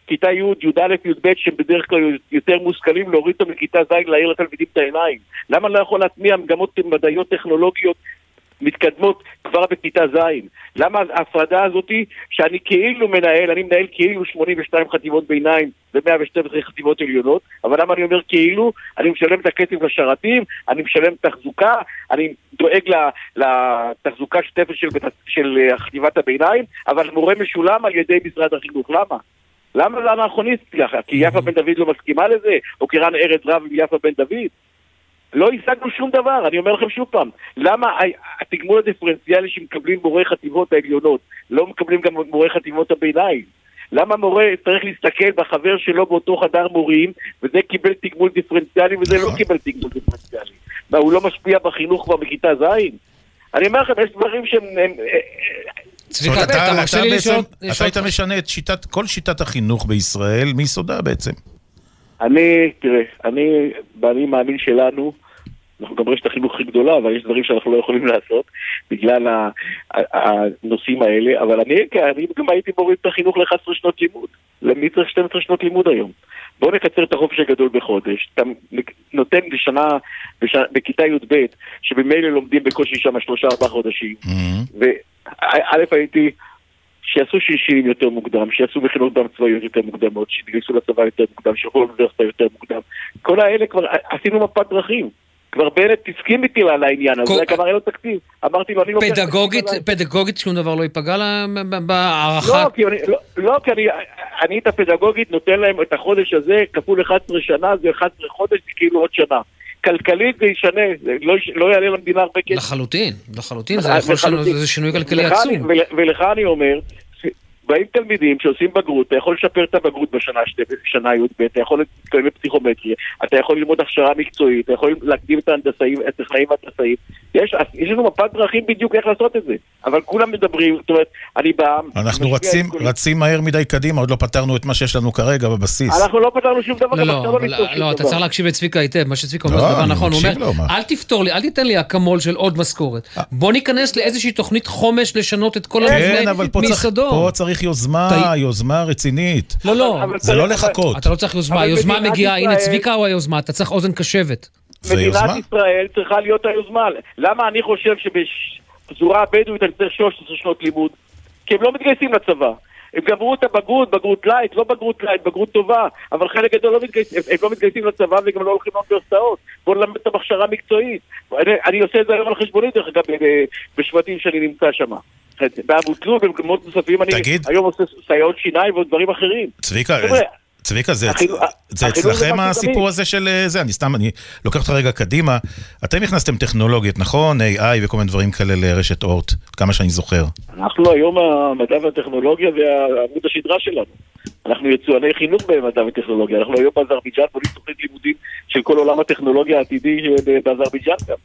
כיתה י', י"א, י"ב, שהם בדרך כלל יותר מושכלים, להוריד אותם לכיתה ז', להעיר לתלמידים את העיניים? למה לא יכול להטמיע מגמות מדעיות טכנולוגיות מתקדמות כבר בכיתה ז'? למה ההפרדה הזאתי שאני כאילו מנהל, אני מנהל כאילו 82 חטיבות ביניים ו-112 חטיבות עליונות, אבל למה אני אומר כאילו? אני משלם את הכסף לשרתים, אני משלם תחזוקה, אני דואג לתחזוקה שוטפת של, של אה, חטיבת הביניים, אבל מורה משולם על ידי משרד החינוך. למה? למה זה אנכרוניסטי לך? כי יפה בן דוד לא מסכימה לזה? או כי רן ארז רב עם יפה בן דוד? לא השגנו שום דבר, אני אומר לכם שוב פעם, למה התגמול הדיפרנציאלי שמקבלים מורי חטיבות העליונות לא מקבלים גם מורי חטיבות הביניים? למה מורה צריך להסתכל בחבר שלו באותו חדר מורים וזה קיבל תגמול דיפרנציאלי וזה לא קיבל תגמול דיפרנציאלי? מה, הוא לא משפיע בחינוך כבר בכיתה ז'? אני אומר לכם, יש דברים שהם צביקה, אתה מרשה לי לשאול... אתה היית משנה את שיטת, כל שיטת החינוך בישראל מיסודה בעצם. אני, תראה, אני, באני מאמין שלנו, אנחנו גם רשת החינוך הכי גדולה, אבל יש דברים שאנחנו לא יכולים לעשות בגלל הנושאים האלה, אבל אני, אני גם הייתי מוריד את החינוך ל-11 שנות לימוד. למי צריך 12 שנות לימוד היום? בואו נקצר את החופש הגדול בחודש. אתה נותן בשנה, בכיתה י"ב, שבמילא לומדים בקושי שם שלושה ארבעה חודשים. Mm-hmm. וא' הייתי... שיעשו שישים יותר מוקדם, שיעשו מכינות דם צבאיות יותר מוקדמות, שיתגייסו לצבא יותר מוקדם, שילכו לאוניברסיטה יותר מוקדם. כל האלה כבר, עשינו מפת דרכים. כבר בנט הסכים איתי על העניין הזה. כבר היה לו תקציב. אמרתי לו, אני לוקח... פדגוגית, פדגוגית שום דבר לא ייפגע בהערכה? לא, כי, אני, לא, לא, כי אני, אני את הפדגוגית נותן להם את החודש הזה, כפול 11 שנה, זה 11 חודש, זה כאילו עוד שנה. כלכלית זה ישנה, זה לא, לא יעלה למדינה הרבה כסף. לחלוטין, לחלוטין, זה יכול לשנות, זה שינוי כלכלי עצום. ולך אני אומר, באים תלמידים שעושים בגרות, אתה יכול לשפר את הבגרות בשנה שנה י"ב, אתה יכול להתקיים בפסיכומטרי, אתה יכול ללמוד הכשרה מקצועית, אתה יכול להקדים את ההנדסאים, את הטכנאים והטסאים. יש, יש לנו מפת דרכים בדיוק איך לעשות את זה, אבל כולם מדברים, זאת אומרת, אני בא... אנחנו רצים, רצים מהר מדי קדימה, עוד לא פתרנו את מה שיש לנו כרגע בבסיס. אנחנו לא פתרנו שום דבר, לא, לא, לא, לא, אתה צריך להקשיב לצביקה היטב, מה שצביקה אומר זה דבר נכון, הוא אומר, אל תפתור לי, אל תיתן לי אקמול של עוד משכורת. בוא ניכנס לאיזושהי תוכנית חומש לשנות את כל המבנה מיסודו. פה צריך יוזמה, יוזמה רצינית. לא, לא. זה לא לחכות. אתה לא צריך יוזמה, היוזמה מגיעה, הנה צביקה הוא היוזמה, אתה צריך אוזן קשבת. מדינת ישראל צריכה להיות היוזמה. למה אני חושב שבפזורה הבדואית אני צריך 13 שנות לימוד? כי הם לא מתגייסים לצבא. הם גמרו את הבגרות, בגרות לייט, לא בגרות לייט, בגרות טובה, אבל חלק גדול לא מתגייסים, הם לא מתגייסים לצבא וגם לא הולכים לאוניברסיטאות. בואו נלמד את ההכשרה המקצועית. אני, אני עושה את זה היום על חשבוני, דרך אגב, בשבטים שאני נמצא שם. באבו תלול, במקומות נוספים, אני היום עושה סייעות שיניים ועוד דברים אחרים. צביקה, צביקה, זה, זה אצלכם הסיפור הזה של אה, זה, אני סתם, אני לוקח אותך רגע קדימה. אתם הכנסתם טכנולוגיות, נכון? AI וכל מיני דברים כאלה לרשת אורט, כמה שאני זוכר. אנחנו היום המדע והטכנולוגיה ועמוד השדרה שלנו. אנחנו יצואני חינוך במדע וטכנולוגיה. אנחנו היום באזרבייג'אן בונים תוכנית לימודים של כל עולם הטכנולוגיה העתידי אה, באזרבייג'אן גם.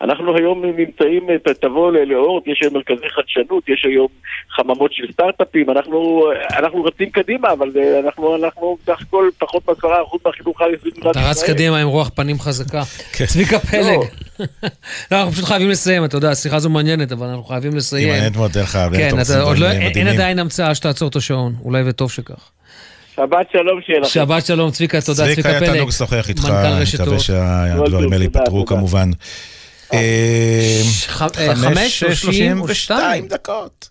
אנחנו היום נמצאים, תבוא לאורט, יש היום מרכזי חדשנות, יש היום חממות של סטארט-אפים, אנחנו, אנחנו רצים קדימה, אבל אנחנו, אנחנו בסך הכל פחות מעשרה אחוז מהחינוך העל-יסודי אתה רץ קדימה עם רוח פנים חזקה. [LAUGHS] כן. צביקה פלג. לא. [LAUGHS] לא, אנחנו פשוט חייבים לסיים, אתה יודע, השיחה הזו מעניינת, אבל אנחנו חייבים לסיים. היא מעניינת מאוד, דרך אגב, כן, לא- אין עדיין המצאה שתעצור את השעון, אולי וטוב שכך. שבת שלום שיהיה לכם. שבת שלום, צביקה, תודה, צביקה פלג. צביקה, היה תענוג לשוחח איתך, אני מקווה שהדברים האלה ייפתרו כמובן. אה, חמש שלושים ושתיים דקות.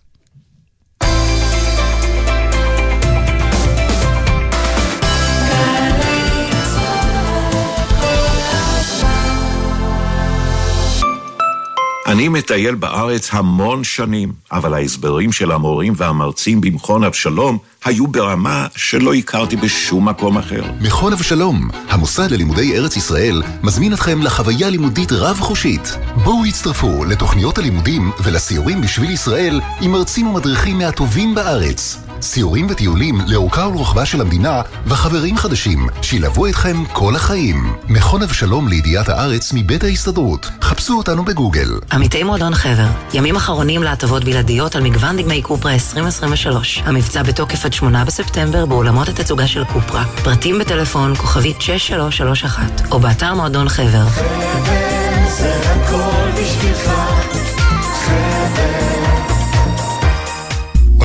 אני מטייל בארץ המון שנים, אבל ההסברים של המורים והמרצים במכון אבשלום היו ברמה שלא הכרתי בשום מקום אחר. מכון אבשלום, המוסד ללימודי ארץ ישראל, מזמין אתכם לחוויה לימודית רב-חושית. בואו הצטרפו לתוכניות הלימודים ולסיורים בשביל ישראל עם מרצים ומדריכים מהטובים בארץ. סיורים וטיולים לאורכה ולרוחבה של המדינה וחברים חדשים שילוו אתכם כל החיים. מכון אבשלום לידיעת הארץ מבית ההסתדרות. חפשו אותנו בגוגל. עמיתי מועדון חבר, ימים אחרונים להטבות בלעדיות על מגוון דגמי קופרה 2023. המבצע בתוקף עד 8 בספטמבר באולמות התצוגה של קופרה. פרטים בטלפון כוכבית 6331 או באתר מועדון חבר. חבר זה הכל בשבילך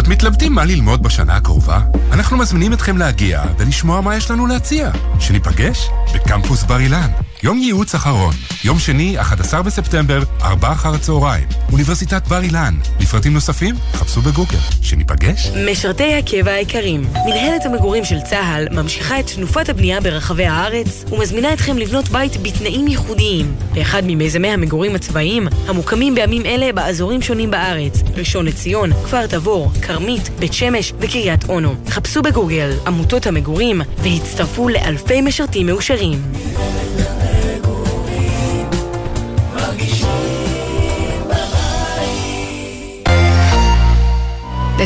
עוד מתלבטים מה ללמוד בשנה הקרובה? אנחנו מזמינים אתכם להגיע ולשמוע מה יש לנו להציע. שניפגש בקמפוס בר אילן. יום ייעוץ אחרון, יום שני, 11 בספטמבר, 4 אחר הצהריים. אוניברסיטת בר אילן. לפרטים נוספים, חפשו בגוגל. שניפגש. משרתי הקבע היקרים, מנהלת המגורים של צה"ל ממשיכה את תנופת הבנייה ברחבי הארץ ומזמינה אתכם לבנות בית בתנאים ייחודיים. באחד ממיזמי המגורים הצבאיים, המוקמים בימים אלה באזורים שונים בארץ, ראשון לציון, כפר תבור, כרמית, בית שמש וקריית אונו. חפשו בגוגל עמותות המגורים והצטרפו לאלפי משרתים מאושרים.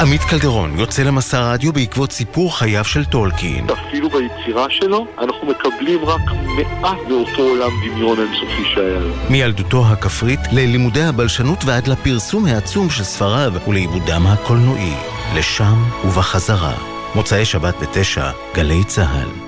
עמית קלדרון יוצא למסע רדיו בעקבות סיפור חייו של טולקין. אפילו ביצירה שלו, אנחנו מקבלים רק מעט מאותו עולם דמיון אינסופי שהיה לו. מילדותו הכפרית ללימודי הבלשנות ועד לפרסום העצום של ספריו ולעיבודם הקולנועי. לשם ובחזרה. מוצאי שבת בתשע, גלי צה"ל.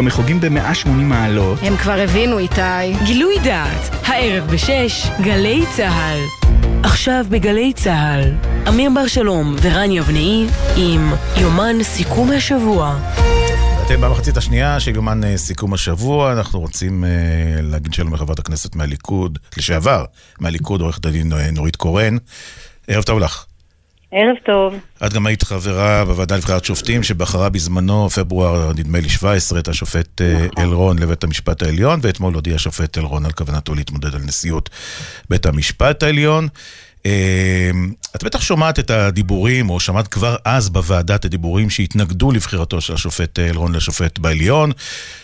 כשהם חוגגים ב-180 מעלות. הם כבר הבינו, איתי. גילוי דעת, הערב בשש, גלי צה"ל. עכשיו בגלי צה"ל, אמיר בר שלום ורן יבנאי עם יומן סיכום השבוע. אתם במחצית השנייה של יומן אה, סיכום השבוע, אנחנו רוצים uh, להגיד שלום לחברת הכנסת מהליכוד, לשעבר, מהליכוד, עורכת הדין אה, נורית קורן. ערב טוב לך. ערב טוב. את גם היית חברה בוועדה לבחירת שופטים שבחרה בזמנו, פברואר, נדמה לי 17, את השופט נכון. אלרון לבית המשפט העליון, ואתמול הודיע השופט אלרון על כוונתו להתמודד על נשיאות בית המשפט העליון. את בטח שומעת את הדיבורים, או שמעת כבר אז בוועדה את הדיבורים שהתנגדו לבחירתו של השופט אלרון לשופט בעליון,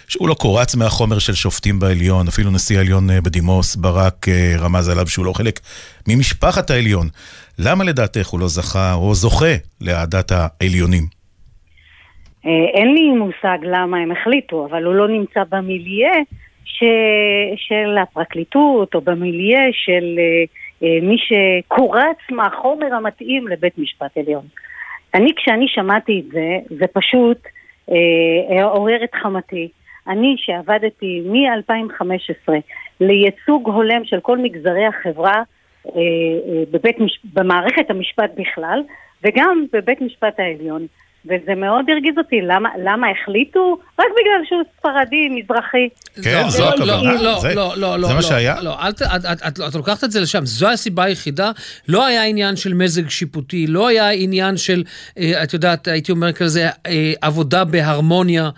שהוא לא קורץ מהחומר של שופטים בעליון, אפילו נשיא העליון בדימוס ברק רמז עליו שהוא לא חלק ממשפחת העליון. למה לדעתך הוא לא זכה או זוכה לאהדת העליונים? אין לי מושג למה הם החליטו, אבל הוא לא נמצא במיליה ש... של הפרקליטות או במיליה של מי שקורץ מהחומר המתאים לבית משפט עליון. אני, כשאני שמעתי את זה, זה פשוט אה, עורר את חמתי. אני, שעבדתי מ-2015 לייצוג הולם של כל מגזרי החברה, בבית, במערכת המשפט בכלל, וגם בבית משפט העליון. וזה מאוד הרגיז אותי, למה, למה החליטו? רק בגלל שהוא ספרדי, מזרחי. כן, לא, זו לא, הכוונה. לא, לא, זה- לא, לא, לא. זה מה לא, שהיה? לא, אל את- את- את- את לוקחת את זה לשם, זו הסיבה היחידה. לא היה עניין של מזג שיפוטי, לא היה עניין של, אה, את יודעת, הייתי אומר כזה, אה, עבודה בהרמוניה.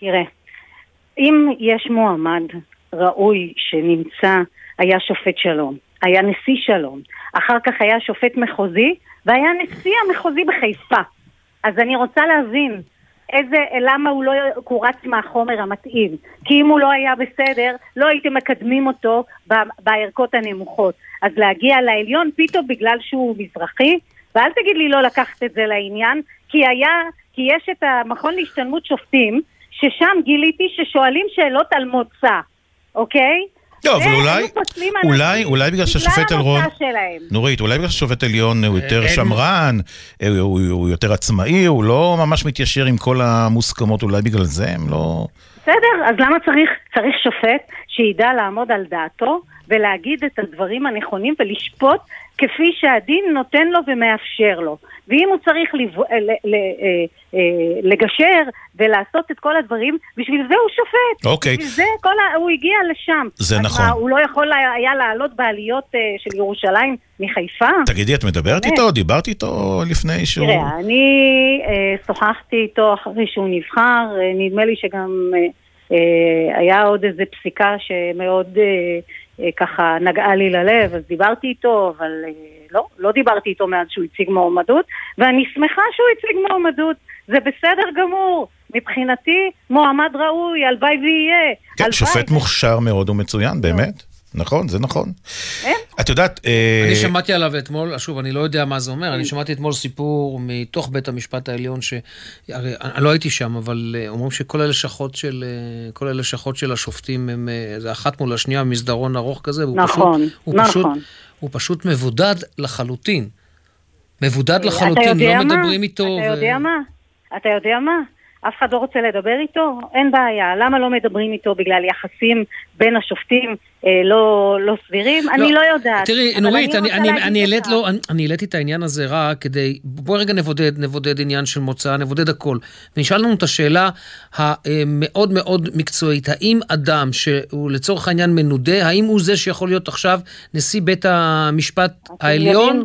תראה, אם יש מועמד ראוי שנמצא, היה שופט שלום, היה נשיא שלום, אחר כך היה שופט מחוזי, והיה נשיא המחוזי בחיפה. אז אני רוצה להבין איזה, למה הוא לא קורץ מהחומר המתאים. כי אם הוא לא היה בסדר, לא הייתם מקדמים אותו בערכות הנמוכות. אז להגיע לעליון פתאום בגלל שהוא מזרחי, ואל תגיד לי לא לקחת את זה לעניין, כי היה, כי יש את המכון להשתלמות שופטים, ששם גיליתי ששואלים שאלות על מוצא, אוקיי? לא, אבל אולי, אולי, אולי בגלל שהשופט אלרון... נורית, אולי בגלל שהשופט עליון הוא יותר אין- שמרן, אה, הוא יותר עצמאי, הוא לא ממש מתיישר עם כל המוסכמות, אולי בגלל זה הם לא... בסדר, אז למה צריך, צריך שופט שידע לעמוד על דעתו ולהגיד את הדברים הנכונים ולשפוט כפי שהדין נותן לו ומאפשר לו. ואם הוא צריך לב... ל... אה, אה, לגשר ולעשות את כל הדברים, בשביל זה הוא שופט. אוקיי. בשביל זה כל ה... הוא הגיע לשם. זה נכון. מה, הוא לא יכול היה לעלות בעליות אה, של ירושלים מחיפה? תגידי, את מדברת באמת. איתו? דיברת איתו לפני שהוא... תראה, אני אה, שוחחתי איתו אחרי שהוא נבחר, אה, נדמה לי שגם אה, אה, היה עוד איזה פסיקה שמאוד אה, אה, ככה נגעה לי ללב, אז דיברתי איתו, אבל אה, לא, לא דיברתי איתו מאז שהוא הציג מועמדות, ואני שמחה שהוא הציג מועמדות, זה בסדר גמור. מבחינתי, מועמד ראוי, הלוואי ויהיה. כן, שופט מוכשר מאוד ומצוין, באמת. נכון, זה נכון. את יודעת... אה, אני שמעתי עליו אתמול, שוב, אני לא יודע מה זה אומר, אני שמעתי אתמול סיפור מתוך בית המשפט העליון, ש... הרי אני לא הייתי שם, אבל אה, אומרים שכל הלשכות של, אה, כל הלשכות של השופטים, הם, אה, זה אחת מול השנייה, מסדרון ארוך כזה, והוא נכון, פשוט, הוא נכון. פשוט, הוא פשוט מבודד לחלוטין. מבודד לחלוטין, לא מה? מדברים איתו. אתה יודע מה? אתה יודע מה? אף אחד לא רוצה לדבר איתו? אין בעיה. למה לא מדברים איתו בגלל יחסים בין השופטים אה, לא, לא סבירים? לא, אני לא יודעת. תראי, נורית, אני, אני, אני, אני, לא, אני, אני העליתי את העניין הזה רק כדי, בואי רגע נבודד, נבודד עניין של מוצא, נבודד הכל. ונשאל לנו את השאלה המאוד מאוד מקצועית, האם אדם שהוא לצורך העניין מנודה, האם הוא זה שיכול להיות עכשיו נשיא בית המשפט העליון?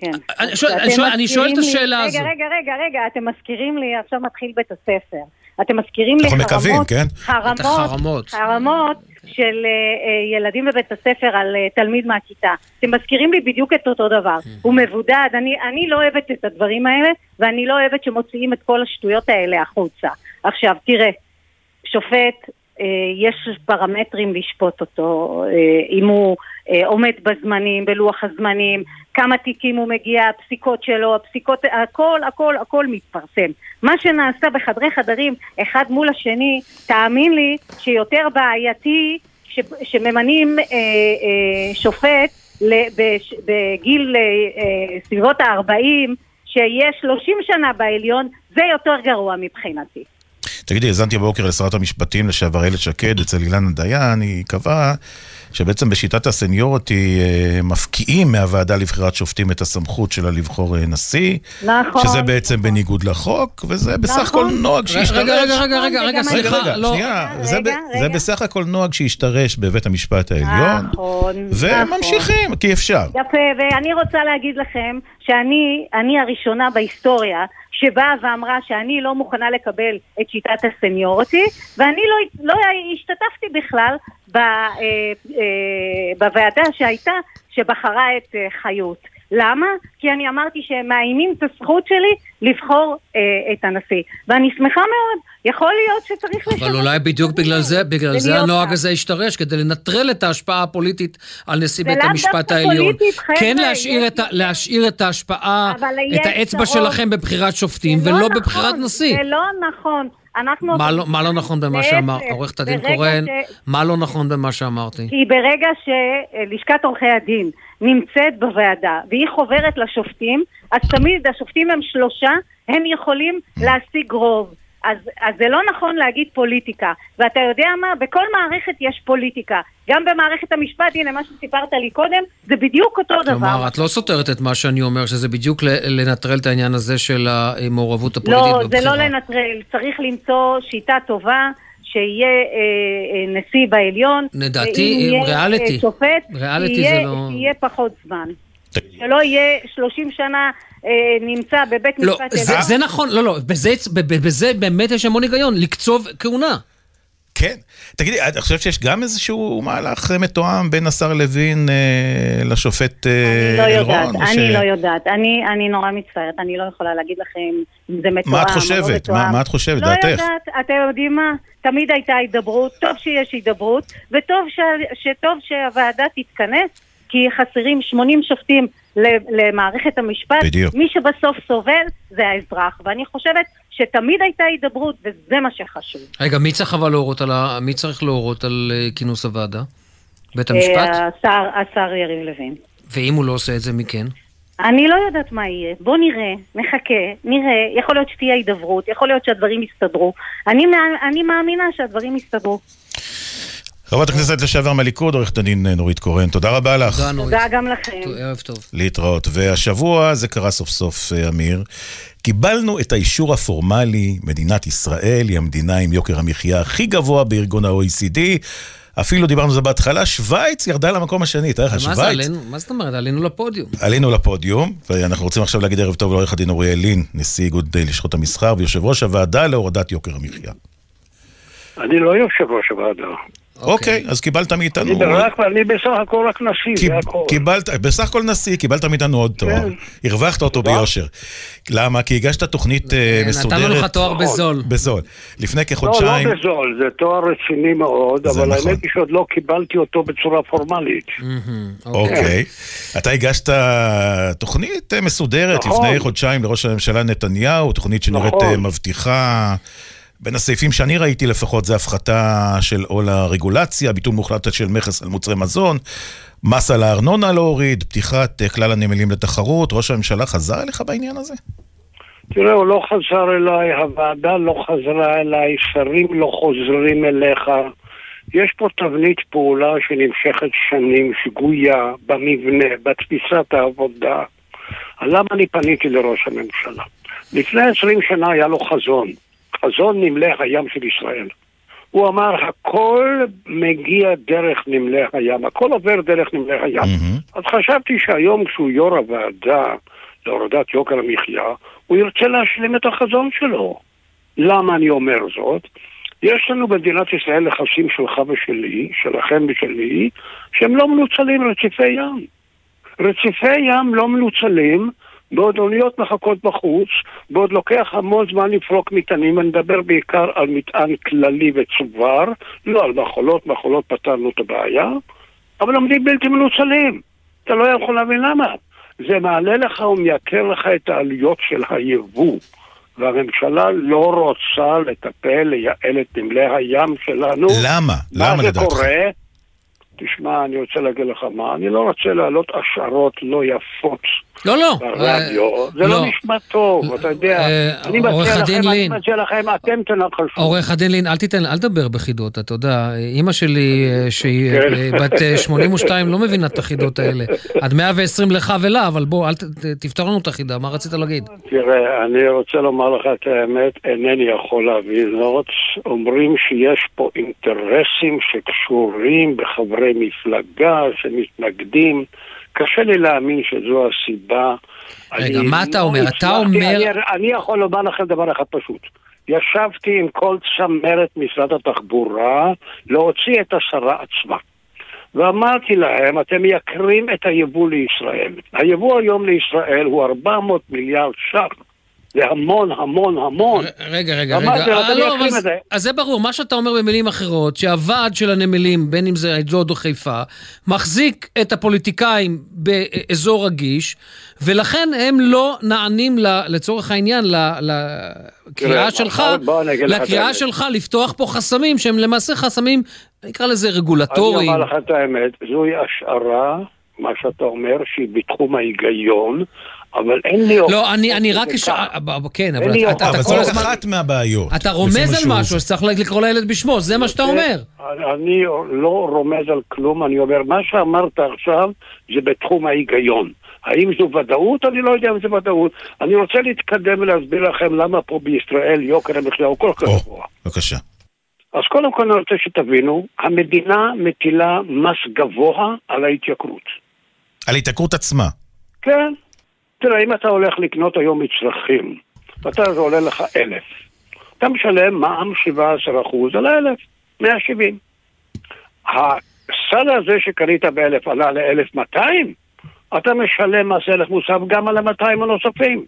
כן. אני שואל, אני שואל, אני שואל את השאלה הזו. רגע, רגע, רגע, רגע, אתם מזכירים לי, עכשיו מתחיל בית הספר. אתם מזכירים לי אנחנו מקווים, חרמות, כן? חרמות, החרמות. חרמות של אה, אה, ילדים בבית הספר על אה, תלמיד מהכיתה. אתם מזכירים לי בדיוק את אותו דבר. הוא מבודד, אני, אני לא אוהבת את הדברים האלה, ואני לא אוהבת שמוציאים את כל השטויות האלה החוצה. עכשיו, תראה, שופט, אה, יש פרמטרים לשפוט אותו, אה, אם הוא אה, עומד בזמנים, בלוח הזמנים, כמה תיקים הוא מגיע, הפסיקות שלו, הפסיקות, הכל, הכל, הכל מתפרסם. מה שנעשה בחדרי חדרים, אחד מול השני, תאמין לי שיותר בעייתי ש, שממנים אה, אה, שופט ל- בש- בגיל אה, סביבות ה-40, שיש 30 שנה בעליון, זה יותר גרוע מבחינתי. תגידי, האזנתי הבוקר לשרת המשפטים לשעבר איילת שקד אצל אילנה דיין, היא קבעה שבעצם בשיטת הסניורטי אה, מפקיעים מהוועדה לבחירת שופטים את הסמכות שלה לבחור אה, נשיא. נכון. שזה בעצם בניגוד לחוק, וזה בסך הכל נכון. נוהג שהשתרש. רגע, רגע, רגע, רגע, רגע, סליחה, רגע, לא. שנייה, זה ב- רגע, זה רגע. בסך הכל נוהג שהשתרש בבית המשפט העליון, נכון, וממשיכים, כי אפשר. יפה, ואני רוצה להגיד לכם שאני אני הראשונה בהיסטוריה שבאה ואמרה שאני לא מוכנה לקבל את שיטת הסניורטי, ואני לא, לא השתתפתי בכלל ב, אה, אה, בוועדה שהייתה, שבחרה את אה, חיות. למה? כי אני אמרתי שהם מאיימים את הזכות שלי לבחור אה, את הנשיא. ואני שמחה מאוד, יכול להיות שצריך לשנות. אבל אולי בדיוק בגלל זה, בגלל זה ולהיות הנוהג. הזה השתרש, כדי לנטרל את ההשפעה הפוליטית על נשיא בית המשפט העליון. כן להשאיר את להשאיר את ההשפעה, את האצבע. שלכם בבחירת שופטים, לא ולא נכון, בבחירת נשיא. זה לא נכון. אנחנו... מה לא- מה לא נכון במה להפך, שאמר עורכת הדין קורן? ש- מה לא נכון במה שאמרתי? כי ברגע שלשכת עורכי הדין נמצאת בוועדה והיא חוברת לשופטים, אז תמיד השופטים הם שלושה, הם יכולים להשיג רוב. אז, אז זה לא נכון להגיד פוליטיקה. ואתה יודע מה? בכל מערכת יש פוליטיקה. גם במערכת המשפט, הנה מה שסיפרת לי קודם, זה בדיוק אותו דבר. כלומר, את לא סותרת את מה שאני אומר, שזה בדיוק לנטרל את העניין הזה של המעורבות הפוליטית לא, בבחירה. זה לא לנטרל. צריך למצוא שיטה טובה. שיהיה אה, אה, נשיא בעליון, לדעתי, יהיה, ריאליטי. אה, שופט, ריאליטי שיהיה, זה לא- שיהיה פחות זמן. שלא יהיה 30 שנה אה, נמצא בבית לא, משפט זה, זה נכון, לא, לא, בזה, בזה באמת יש המון היגיון, לקצוב כהונה. כן. תגידי, את חושבת שיש גם איזשהו מהלך אה, מתואם בין השר לוין אה, לשופט אה, לא יודעת, אלרון? או אני ש- לא יודעת. אני, אני נורא מצטערת, אני לא יכולה להגיד לכם אם זה מתואם מה את לא חושבת? מתואם. מה- מה את חושבת? לא דעתך? יודעת, אתם יודעים מה? תמיד הייתה הידברות, טוב שיש הידברות, וטוב ש... שטוב שהוועדה תתכנס, כי חסרים 80 שופטים ל- למערכת המשפט. בדיוק. מי שבסוף סובל זה האזרח, ואני חושבת שתמיד הייתה הידברות, וזה מה שחשוב. רגע, מי צריך אבל להורות על ה... מי צריך להורות על אה, כינוס הוועדה? בית המשפט? אה, השר, השר יריב לוין. ואם הוא לא עושה את זה, מי כן? אני לא יודעת מה יהיה. בוא נראה, נחכה, נראה. יכול להיות שתהיה הידברות, יכול להיות שהדברים יסתדרו. אני, אני מאמינה שהדברים יסתדרו. חברת הכנסת לשעבר מהליכוד, עורכת הדין אה, נורית קורן, תודה רבה לך. תודה גם לכם. ערב טוב. להתראות. והשבוע זה קרה סוף סוף, אה, אמיר. קיבלנו את האישור הפורמלי, מדינת ישראל היא המדינה עם יוקר המחיה הכי גבוה בארגון ה-OECD. אפילו דיברנו על זה בהתחלה, שווייץ ירדה למקום השני, תאר לך, שווייץ. מה זאת אומרת? עלינו לפודיום. עלינו לפודיום, ואנחנו רוצים עכשיו להגיד ערב טוב לעורך הדין אוריאל לין, נשיא איגוד לשכות המסחר ויושב ראש הוועדה להורדת יוקר המחיה. אני לא יושב ראש הוועדה. אוקיי, אז קיבלת מאיתנו... אני בסך הכל רק נשיא, זה הכל. קיבלת, בסך הכל נשיא, קיבלת מאיתנו עוד תואר. כן. הרווחת אותו ביושר. למה? כי הגשת תוכנית אה, מסודרת. נתנו לך תואר בזול. בזול. לפני לא, כחודשיים... לא בזול, זה תואר רציני מאוד, אבל נכון. האמת היא שעוד לא קיבלתי אותו בצורה פורמלית. אוקיי. אתה הגשת תוכנית אה, מסודרת נכון. לפני חודשיים לראש הממשלה נתניהו, תוכנית שנראית נכון. אה, מבטיחה. בין הסעיפים שאני ראיתי לפחות זה הפחתה של עול הרגולציה, ביטול מוחלט של מכס על מוצרי מזון, מס על הארנונה להוריד, פתיחת אה, כלל הנמלים לתחרות. ראש הממשלה חזר אליך בעניין הזה? תראה, הוא לא חזר אליי, הוועדה לא חזרה אליי, שרים לא חוזרים אליך. יש פה תבנית פעולה שנמשכת שנים, שגויה, במבנה, בתפיסת העבודה. למה אני פניתי לראש הממשלה? לפני עשרים שנה היה לו חזון, חזון נמלי הים של ישראל. הוא אמר, הכל מגיע דרך נמלי הים, הכל עובר דרך נמלי הים. Mm-hmm. אז חשבתי שהיום כשהוא יו"ר הוועדה להורדת יוקר המחיה, הוא ירצה להשלים את החזון שלו. למה אני אומר זאת? יש לנו במדינת ישראל נכסים שלך ושלי, שלכם ושלי, שהם לא מנוצלים רציפי ים. רציפי ים לא מנוצלים, בעוד אוניות מחכות בחוץ, בעוד לוקח המון זמן לפרוק מטענים, אני מדבר בעיקר על מטען כללי וצובר, לא על מחולות, מחולות פתרנו את הבעיה, אבל עומדים בלתי מנוצלים. אתה לא יכול להבין למה. זה מעלה לך ומייקר לך את העלויות של היבוא. והממשלה לא רוצה לטפל, לייעל את נמלי הים שלנו. למה? למה לדעתך? מה זה קורה? תשמע, אני רוצה להגיד לך מה, אני לא רוצה להעלות השערות לא יפות לא, לא. ברדיו. זה לא נשמע טוב, אתה יודע. אני מציע לכם, אני מציע לכם, אתם תנחשו. עורך הדין לין, אל תיתן, אל תדבר בחידות, אתה יודע, אימא שלי, שהיא בת 82, לא מבינה את החידות האלה. עד 120 לך ולה, אבל בוא, אל תפתור לנו את החידה, מה רצית להגיד? תראה, אני רוצה לומר לך את האמת, אינני יכול להבין זאת. אומרים שיש פה אינטרסים שקשורים בחברי מפלגה שמתנגדים. קשה לי להאמין שזו הסיבה. רגע, אני, מה אתה אומר? אתה אומר... אני, אני יכול לומר לכם דבר אחד פשוט. ישבתי עם כל צמרת משרד התחבורה להוציא את השרה עצמה. ואמרתי להם, אתם מייקרים את היבוא לישראל. היבוא היום לישראל הוא 400 מיליארד ש"ח. זה המון, המון, המון. רגע, רגע, רגע. אה, לא, אבל זה. אז זה ברור, מה שאתה אומר במילים אחרות, שהוועד של הנמלים, בין אם זה אשדוד או חיפה, מחזיק את הפוליטיקאים באזור רגיש, ולכן הם לא נענים לצורך העניין לקריאה שלך, לקריאה שלך לפתוח פה חסמים שהם למעשה חסמים, נקרא לזה רגולטוריים. אני אומר לך את האמת, זוהי השערה, מה שאתה אומר, שהיא בתחום ההיגיון. אבל אין לי... לא, אני, אני רק... אש... כן, אבל אתה, אתה כל הזמן... אחת מהבעיות. אתה רומז על משהו, אז צריך לקרוא לילד בשמו, זה מה שאתה אומר. אני לא רומז על כלום, אני אומר, מה שאמרת עכשיו זה בתחום ההיגיון. האם זו ודאות? אני לא יודע אם זו ודאות. אני רוצה להתקדם ולהסביר לכם למה פה בישראל יוקר המחיה הוא כל כך גבוה. בבקשה. אז קודם כל אני רוצה שתבינו, המדינה מטילה מס גבוה על ההתייקרות. על ההתייקרות עצמה? כן. תראה, אם אתה הולך לקנות היום מצרכים, ואתה זה עולה לך אלף, אתה משלם מע"מ 17% על האלף, 170. הסל הזה שקנית באלף עלה ל-1200, אתה משלם מס ערך מוסף גם על ה-200 הנוספים.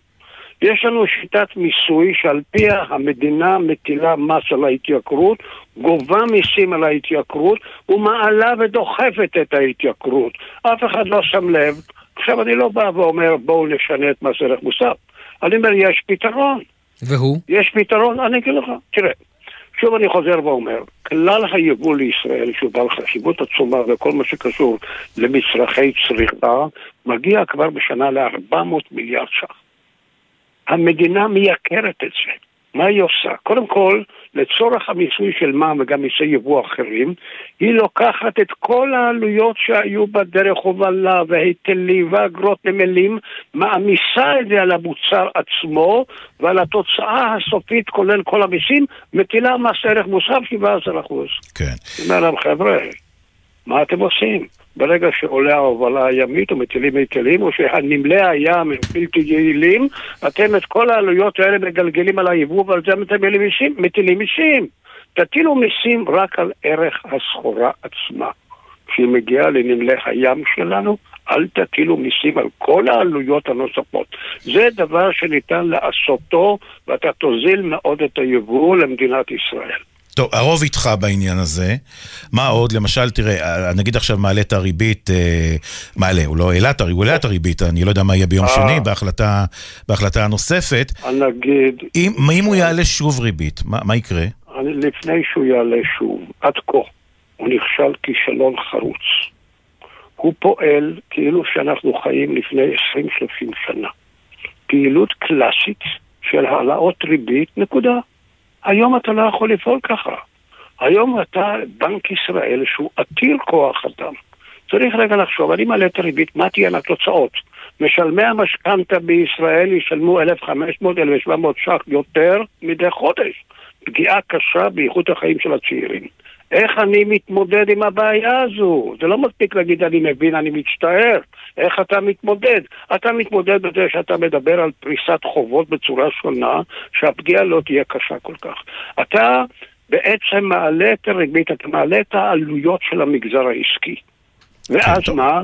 יש לנו שיטת מיסוי שעל פיה המדינה מטילה מס על ההתייקרות, גובה מיסים על ההתייקרות ומעלה ודוחפת את ההתייקרות. אף אחד לא שם לב עכשיו, אני לא בא ואומר, בואו נשנה את מס ערך מוסף. אני אומר, יש פתרון. והוא? יש פתרון, אני אגיד לך. תראה, שוב אני חוזר ואומר, כלל היבוא לישראל, שהוא בעל חשיבות עצומה וכל מה שקשור למצרכי צריכה, מגיע כבר בשנה ל-400 מיליארד ש"ח. המדינה מייקרת את זה. מה היא עושה? קודם כל, לצורך המיסוי של מע"מ וגם מיסי יבוא אחרים, היא לוקחת את כל העלויות שהיו בדרך הובלה והיטלים ואגרות נמלים, מעמיסה את זה על המוצר עצמו, ועל התוצאה הסופית, כולל כל המיסים, מטילה מס ערך מוסף 17%. כן. אומר להם, חבר'ה, מה אתם עושים? ברגע שעולה ההובלה הימית או מטילים או שהנמלי הים הם בלתי יעילים, אתם את כל העלויות האלה מגלגלים על היבוא ועל זה אתם מטילים מיסים. תטילו מיסים רק על ערך הסחורה עצמה. כשהיא מגיעה לנמלי הים שלנו, אל תטילו מיסים על כל העלויות הנוספות. זה דבר שניתן לעשותו, ואתה תוזיל מאוד את היבוא למדינת ישראל. טוב, הרוב איתך בעניין הזה. מה עוד? למשל, תראה, נגיד עכשיו מעלה את הריבית, אה, מעלה, הוא לא העלה את הריבית, הוא העלה את הריבית, אני לא יודע מה יהיה ביום אה. שני בהחלטה, בהחלטה הנוספת. נגיד... אם, אם הוא יעלה שוב ריבית, מה, מה יקרה? לפני שהוא יעלה שוב, עד כה, הוא נכשל כישלון חרוץ. הוא פועל כאילו שאנחנו חיים לפני 20-30 שנה. פעילות קלאסית של העלאות ריבית, נקודה. היום אתה לא יכול לפעול ככה. היום אתה, בנק ישראל, שהוא עתיר כוח אדם, צריך רגע לחשוב, אני מעלה את הריבית, מה תהיינה התוצאות? משלמי המשכנתה בישראל ישלמו 1,500-1,700 ש"ח יותר מדי חודש. פגיעה קשה באיכות החיים של הצעירים. איך אני מתמודד עם הבעיה הזו? זה לא מספיק להגיד אני מבין, אני מצטער. איך אתה מתמודד? אתה מתמודד בזה שאתה מדבר על פריסת חובות בצורה שונה, שהפגיעה לא תהיה קשה כל כך. אתה בעצם מעלה את הריבית, אתה מעלה את העלויות של המגזר העסקי. ואז מה?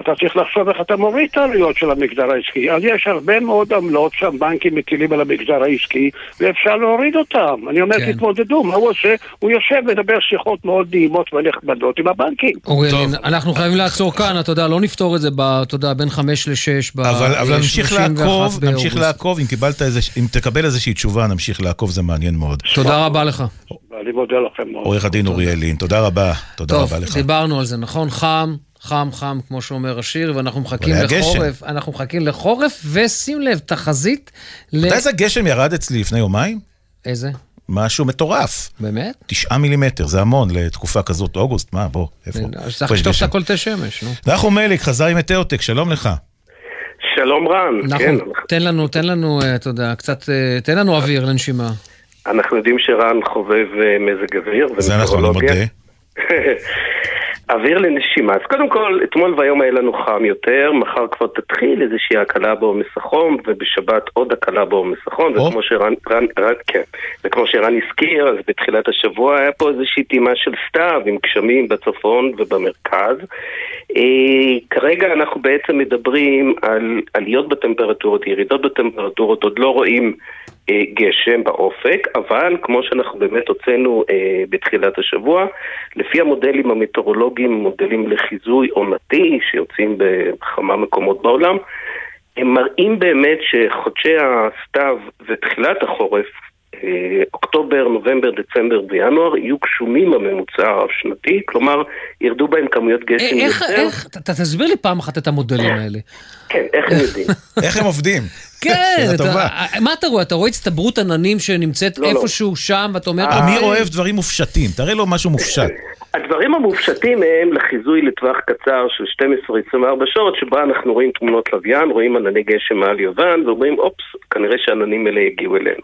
אתה צריך לחשוב איך אתה מוריד את העלויות של המגזר העסקי. אז יש הרבה מאוד עמלות שהבנקים מטילים על המגזר העסקי, ואפשר להוריד אותם. אני אומר, כן. תתמודדו, מה הוא עושה? הוא יושב ומדבר שיחות מאוד נעימות ונחמדות עם הבנקים. אוריאל, אנחנו חייבים לעצור כאן, אתה יודע, לא נפתור את זה, אתה יודע, בין חמש לשש, ב... אבל, אבל נמשיך לעקוב, נמשיך לעקוב, אם, קיבלת איזה, אם תקבל איזושהי תשובה, נמשיך לעקוב, זה מעניין מאוד. תודה רבה לך. אני מודה לכם מאוד. עורך הדין אוריאל לין, תודה רבה, תודה רבה לך. טוב, דיברנו על זה, נכון? חם. חם חם, כמו שאומר השיר, ואנחנו מחכים לחורף. אנחנו מחכים לחורף, ושים לב, תחזית יודע איזה גשם ירד אצלי לפני יומיים? איזה? משהו מטורף. באמת? תשעה מילימטר, זה המון לתקופה כזאת, אוגוסט, מה, בוא, איפה? צריך לשטוף את הקולטי שמש, נו. נחום מליק, חזר עם מטאוטק, שלום לך. שלום רן, נחום, כן. תן לנו, תן לנו, אה, אתה יודע, קצת, אה, תן לנו אוויר לנשימה. אנחנו יודעים שרן חובב אה, מזג אוויר. זה אנחנו, אני מודה. [LAUGHS] אוויר לנשימה. אז קודם כל, אתמול והיום היה לנו חם יותר, מחר כבר תתחיל איזושהי הקלה בעומס החום, ובשבת עוד הקלה בעומס החום, oh. וכמו שרן, רן, רן, כן, וכמו שרן הזכיר, אז בתחילת השבוע היה פה איזושהי טעימה של סתיו עם גשמים בצפון ובמרכז. אה, כרגע אנחנו בעצם מדברים על עליות בטמפרטורות, ירידות בטמפרטורות, עוד לא רואים גשם באופק, אבל כמו שאנחנו באמת הוצאנו אה, בתחילת השבוע, לפי המודלים המטאורולוגיים, מודלים לחיזוי עונתי שיוצאים בכמה מקומות בעולם, הם מראים באמת שחודשי הסתיו ותחילת החורף אה, אוקטובר, נובמבר, דצמבר וינואר יהיו גשומים הממוצע הרב-שנתי, כלומר ירדו בהם כמויות גשם אה, יותר. איך, אתה תסביר לי פעם אחת את המודלים האלה. כן, איך הם יודעים? [LAUGHS] איך הם עובדים? כן, [LAUGHS] מה אתה רואה? אתה רואה הצטברות עננים שנמצאת לא, לא. איפשהו שם, ואתה אומר... אמיר אוהב דברים מופשטים, תראה לו משהו מופשט. [LAUGHS] הדברים המופשטים הם לחיזוי לטווח קצר של 12-24 שעות, שבה אנחנו רואים תמונות לוויין, רואים ענני גשם מעל יוון, ואומרים, אופס, כנראה שהעננים האלה יגיעו אלינו.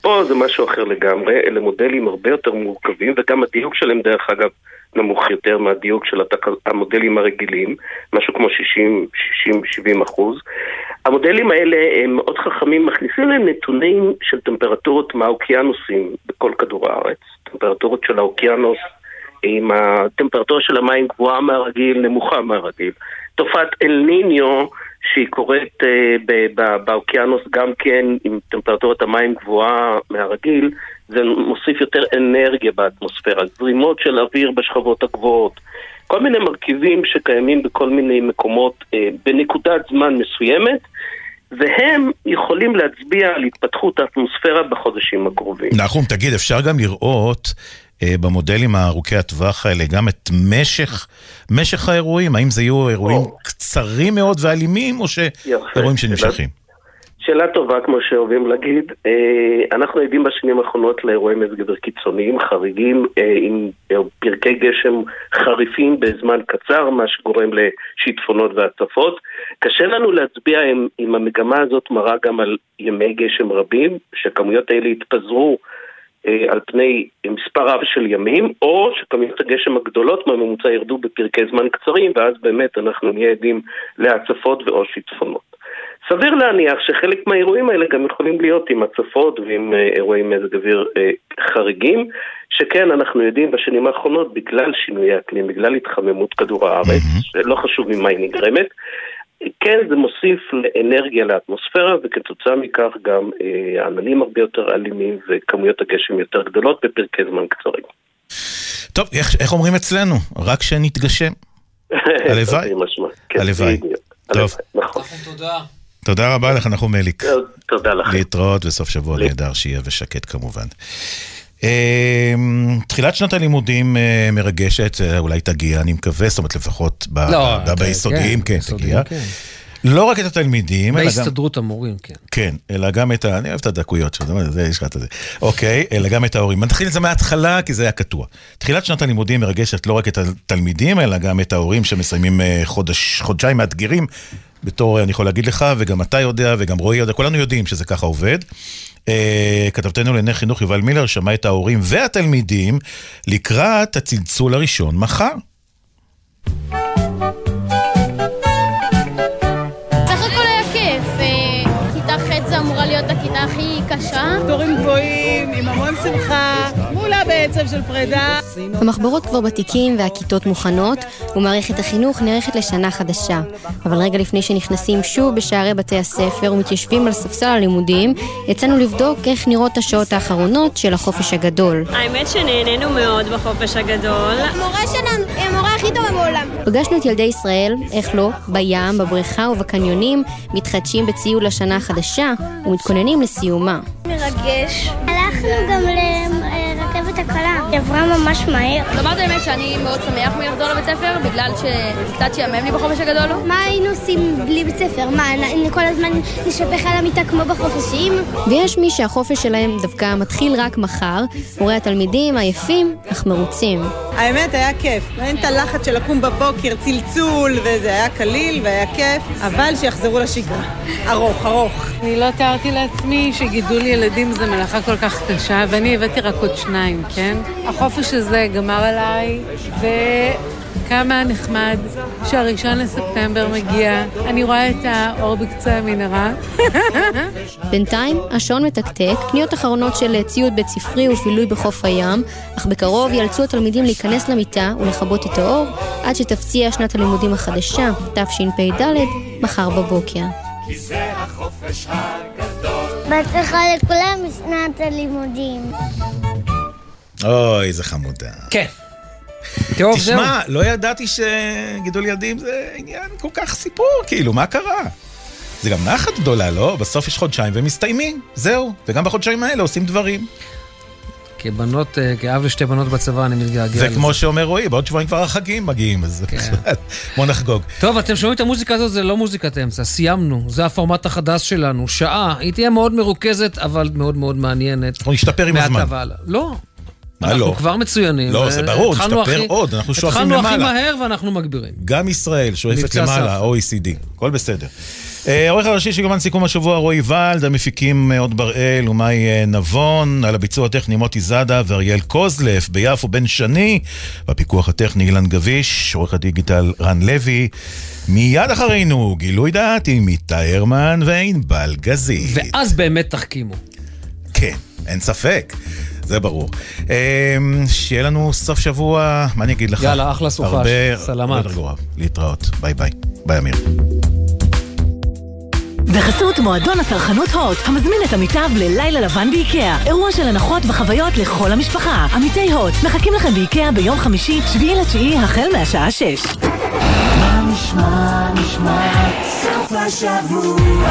פה זה משהו אחר לגמרי, אלה מודלים הרבה יותר מורכבים, וגם הדיוק שלהם דרך אגב נמוך יותר מהדיוק של התק... המודלים הרגילים, משהו כמו 60-70 אחוז. המודלים האלה הם מאוד חכמים, מכניסים להם נתונים של טמפרטורות מהאוקיינוסים בכל כדור הארץ, טמפרטורות של האוקיינוס עם הטמפרטורה של המים גבוהה מהרגיל, נמוכה מהרגיל. תופעת אל ניניו שהיא קורית uh, באוקיינוס גם כן עם טמפרטורת המים גבוהה מהרגיל, זה מוסיף יותר אנרגיה באטמוספירה, זרימות של אוויר בשכבות הגבוהות, כל מיני מרכיבים שקיימים בכל מיני מקומות uh, בנקודת זמן מסוימת. והם יכולים להצביע על התפתחות האטמוספירה בחודשים הקרובים. נחום, תגיד, אפשר גם לראות אה, במודלים הארוכי הטווח האלה גם את משך, משך האירועים? האם זה יהיו אירועים או. קצרים מאוד ואלימים, או שאירועים שנמשכים? שאלה טובה, כמו שאוהבים להגיד. אה, אנחנו עדים בשנים האחרונות לאירועי מזג אוויר קיצוניים, חריגים, אה, עם פרקי גשם חריפים בזמן קצר, מה שגורם לשיטפונות והצפות. קשה לנו להצביע אם, אם המגמה הזאת מראה גם על ימי גשם רבים, שהכמויות האלה יתפזרו אה, על פני מספר רב של ימים, או שכמויות הגשם הגדולות מהממוצע ירדו בפרקי זמן קצרים, ואז באמת אנחנו נהיה עדים להצפות ואו שיטפונות. סביר להניח שחלק מהאירועים האלה גם יכולים להיות עם הצפות ועם אה, אירועי מזג אוויר אה, חריגים, שכן אנחנו יודעים בשנים האחרונות, בגלל שינויי אקלים, בגלל התחממות כדור הארץ. לא חשוב ממה היא נגרמת, כן, זה מוסיף אנרגיה לאטמוספירה, וכתוצאה מכך גם אה, עננים הרבה יותר אלימים וכמויות הגשם יותר גדולות בפרקי זמן קצרים. טוב, איך, איך אומרים אצלנו? רק שנתגשם. [LAUGHS] הלוואי. כן, הלוואי. טוב. נכון. תודה. תודה רבה לך, נחום מליק. תודה לך. להתראות וסוף שבוע נהדר שיהיה ושקט כמובן. אמ, תחילת שנת הלימודים אה, מרגשת, אה, אולי תגיע, אני מקווה, זאת אומרת לפחות לא, ביסודיים, כן, תגיע. לא רק את התלמידים, אלא גם... בהסתדרות המורים, כן. כן, אלא גם את ה... אני אוהב את הדקויות שלו, זה יש לך את זה. אוקיי, אלא גם את ההורים. נתחיל את זה מההתחלה, כי זה היה קטוע. תחילת שנת הלימודים מרגשת לא רק את התלמידים, אלא גם את ההורים שמסיימים אה, חודש, חודשיים מאתגרים. בתור, אני יכול להגיד לך, וגם אתה יודע, וגם רועי יודע, כולנו יודעים שזה ככה עובד. אה, כתבתנו לענייני חינוך יובל מילר שמע את ההורים והתלמידים לקראת הצלצול הראשון מחר. הכי קשה. תורים גבוהים, עם המון שמחה, מולה בעצב של פרידה. המחברות כבר בתיקים והכיתות מוכנות, ומערכת החינוך נערכת לשנה חדשה. אבל רגע לפני שנכנסים שוב בשערי בתי הספר ומתיישבים על ספסל הלימודים, יצאנו לבדוק איך נראות השעות האחרונות של החופש הגדול. האמת שנהנינו מאוד בחופש הגדול. המורה שלנו היא המורה הכי טובה בעולם. פגשנו את ילדי ישראל, איך לא, בים, בבריכה ובקניונים, מתחדשים בציוד לשנה החדשה ומתכוננים לסיומה. מרגש. הלכנו גם לרכבת הקלה. היא עברה ממש מהר. לומר את האמת שאני מאוד שמח מלחזור לבית ספר, בגלל שקצת שיאמם לי בחופש הגדול. מה היינו עושים בלי בית ספר? מה, כל הזמן נשפך על המיטה כמו בחופשים? ויש מי שהחופש שלהם דווקא מתחיל רק מחר, רואה התלמידים עייפים אך מרוצים. האמת, היה כיף. אין את הלחץ של לקום בבוקר, צלצול, וזה היה קליל והיה כיף, אבל שיחזרו לשגרה. ארוך, ארוך. אני לא תיארתי לעצמי שגידול ילדים זה מלאכה כל כך קשה, ואני הבאתי רק עוד שניים, כן? החופש הזה גמר עליי, וכמה נחמד שהראשון לספטמבר מגיע. אני רואה את האור בקצה המנהרה. בינתיים, השעון מתקתק, קניות אחרונות של ציוד בית ספרי ובילוי בחוף הים, אך בקרוב ייאלצו התלמידים להיכנס למיטה ולכבות את האור, עד שתפציע שנת הלימודים החדשה, תשפ"ד, מחר בבוקר. בהצלחה לכולם משנת הלימודים. אוי, איזה חמודה. כן. טוב, זהו. תשמע, לא ידעתי שגידול ילדים זה עניין כל כך סיפור, כאילו, מה קרה? זה גם נחת גדולה, לא? בסוף יש חודשיים והם מסתיימים, זהו. וגם בחודשיים האלה עושים דברים. כבנות, אה, כאב לשתי בנות בצבא, אני מתגעגע זה לזה. כמו שאומר רועי, בעוד שבועיים כבר החגים מגיעים, אז [LAUGHS] בוא נחגוג. טוב, אתם שומעים את המוזיקה הזאת, זה לא מוזיקת אמצע, סיימנו, זה הפורמט החדש שלנו, שעה, היא תהיה מאוד מרוכזת, אבל מאוד מאוד מעניינת. אנחנו נשתפר עם הזמן. לא. מה אנחנו לא? כבר מצוינים. לא, זה אה, ברור, נשתפר עוד, אנחנו שואפים התחלנו הכי למעלה. מהר ואנחנו מגבירים. גם ישראל שואפת למעלה. OECD, הכל בסדר. אה, העורך הראשי של יומן סיכום השבוע רועי ולד, המפיקים אה, עוד בראל ומאי אה, נבון, על הביצוע הטכני מוטי זאדה ואריאל קוזלף, ביפו בן שני, בפיקוח הטכני אילן גביש, עורך הדיגיטל רן לוי. מיד אחרינו, גילוי דעת עם איתי הרמן וענבל גזית. ואז באמת תחכימו. כן, אין ספק, זה ברור. אה, שיהיה לנו סוף שבוע, מה אני אגיד לך? יאללה, אחלה סופש. הרבה, סלמת. הרבה יותר גרוע. להתראות, ביי ביי. ביי אמיר. בחסות מועדון הצרכנות הוט, המזמין את עמיתיו ללילה לבן באיקאה. אירוע של הנחות וחוויות לכל המשפחה. עמיתי הוט, מחכים לכם באיקאה ביום חמישי, שביעי לתשיעי, החל מהשעה שש. מה נשמע, נשמע, סוף השבוע,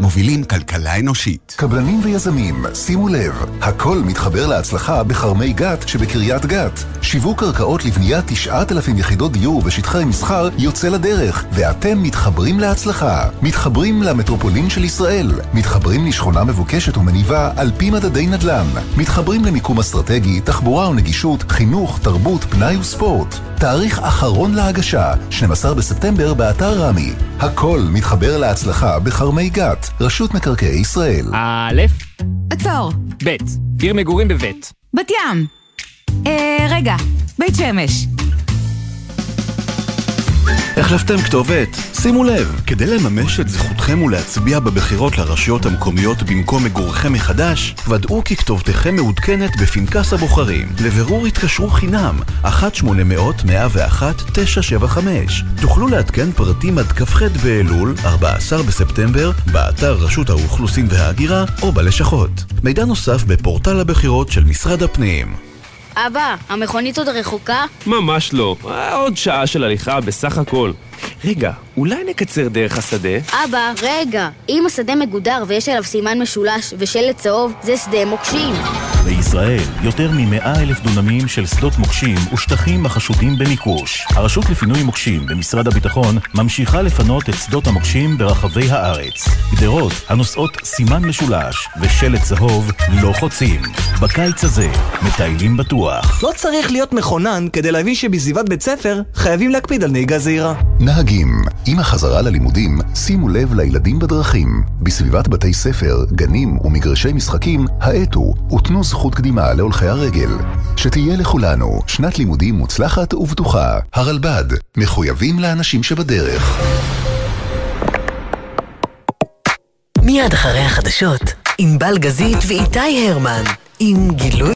מובילים כלכלה אנושית. קבלנים ויזמים, שימו לב, הכל מתחבר להצלחה בכרמי גת שבקריית גת. שיווק קרקעות לבניית 9,000 יחידות דיור ושטחי מסחר יוצא לדרך, ואתם מתחברים להצלחה. מתחברים למטרופולין של ישראל. מתחברים לשכונה מבוקשת ומניבה על פי מדדי נדל"ן. מתחברים למיקום אסטרטגי, תחבורה ונגישות, חינוך, תרבות, פנאי וספורט. תאריך אחרון להגשה, 12 בספטמבר באתר רמי. הכל מתחבר להצלחה בכרמי גת, רשות מקרקעי ישראל. א', עצור. ב', עיר מגורים בבית. בת ים. אה, רגע, בית שמש. החלפתם כתובת? שימו לב, כדי לממש את זכותכם ולהצביע בבחירות לרשויות המקומיות במקום מגורכם מחדש, ודאו כי כתובתכם מעודכנת בפנקס הבוחרים. לבירור התקשרו חינם, 1-800-101-975. תוכלו לעדכן פרטים עד כ"ח באלול, 14 בספטמבר, באתר רשות האוכלוסין וההגירה או בלשכות. מידע נוסף בפורטל הבחירות של משרד הפנים. אבא, המכונית עוד רחוקה? ממש לא. אה, עוד שעה של הליכה בסך הכל. רגע, אולי נקצר דרך השדה? אבא, רגע. אם השדה מגודר ויש עליו סימן משולש ושלט צהוב, זה שדה מוקשים. בישראל, יותר מ-100 אלף דונמים של שדות מוקשים ושטחים החשודים במיקוש. הרשות לפינוי מוקשים במשרד הביטחון ממשיכה לפנות את שדות המוקשים ברחבי הארץ. גדרות הנושאות סימן משולש ושלט צהוב לא חוצים. בקיץ הזה, מטיילים בטוח. לא צריך להיות מכונן כדי להבין שבסביבת בית ספר חייבים להקפיד על נהיגה זהירה. נהגים, עם החזרה ללימודים, שימו לב לילדים בדרכים. בסביבת בתי ספר, גנים ומגרשי משחקים, האטו ותנו זכות קדימה להולכי הרגל. שתהיה לכולנו שנת לימודים מוצלחת ובטוחה. הרלב"ד, מחויבים לאנשים שבדרך. מיד אחרי החדשות, עם בלגזית ואיתי הרמן, עם גילוי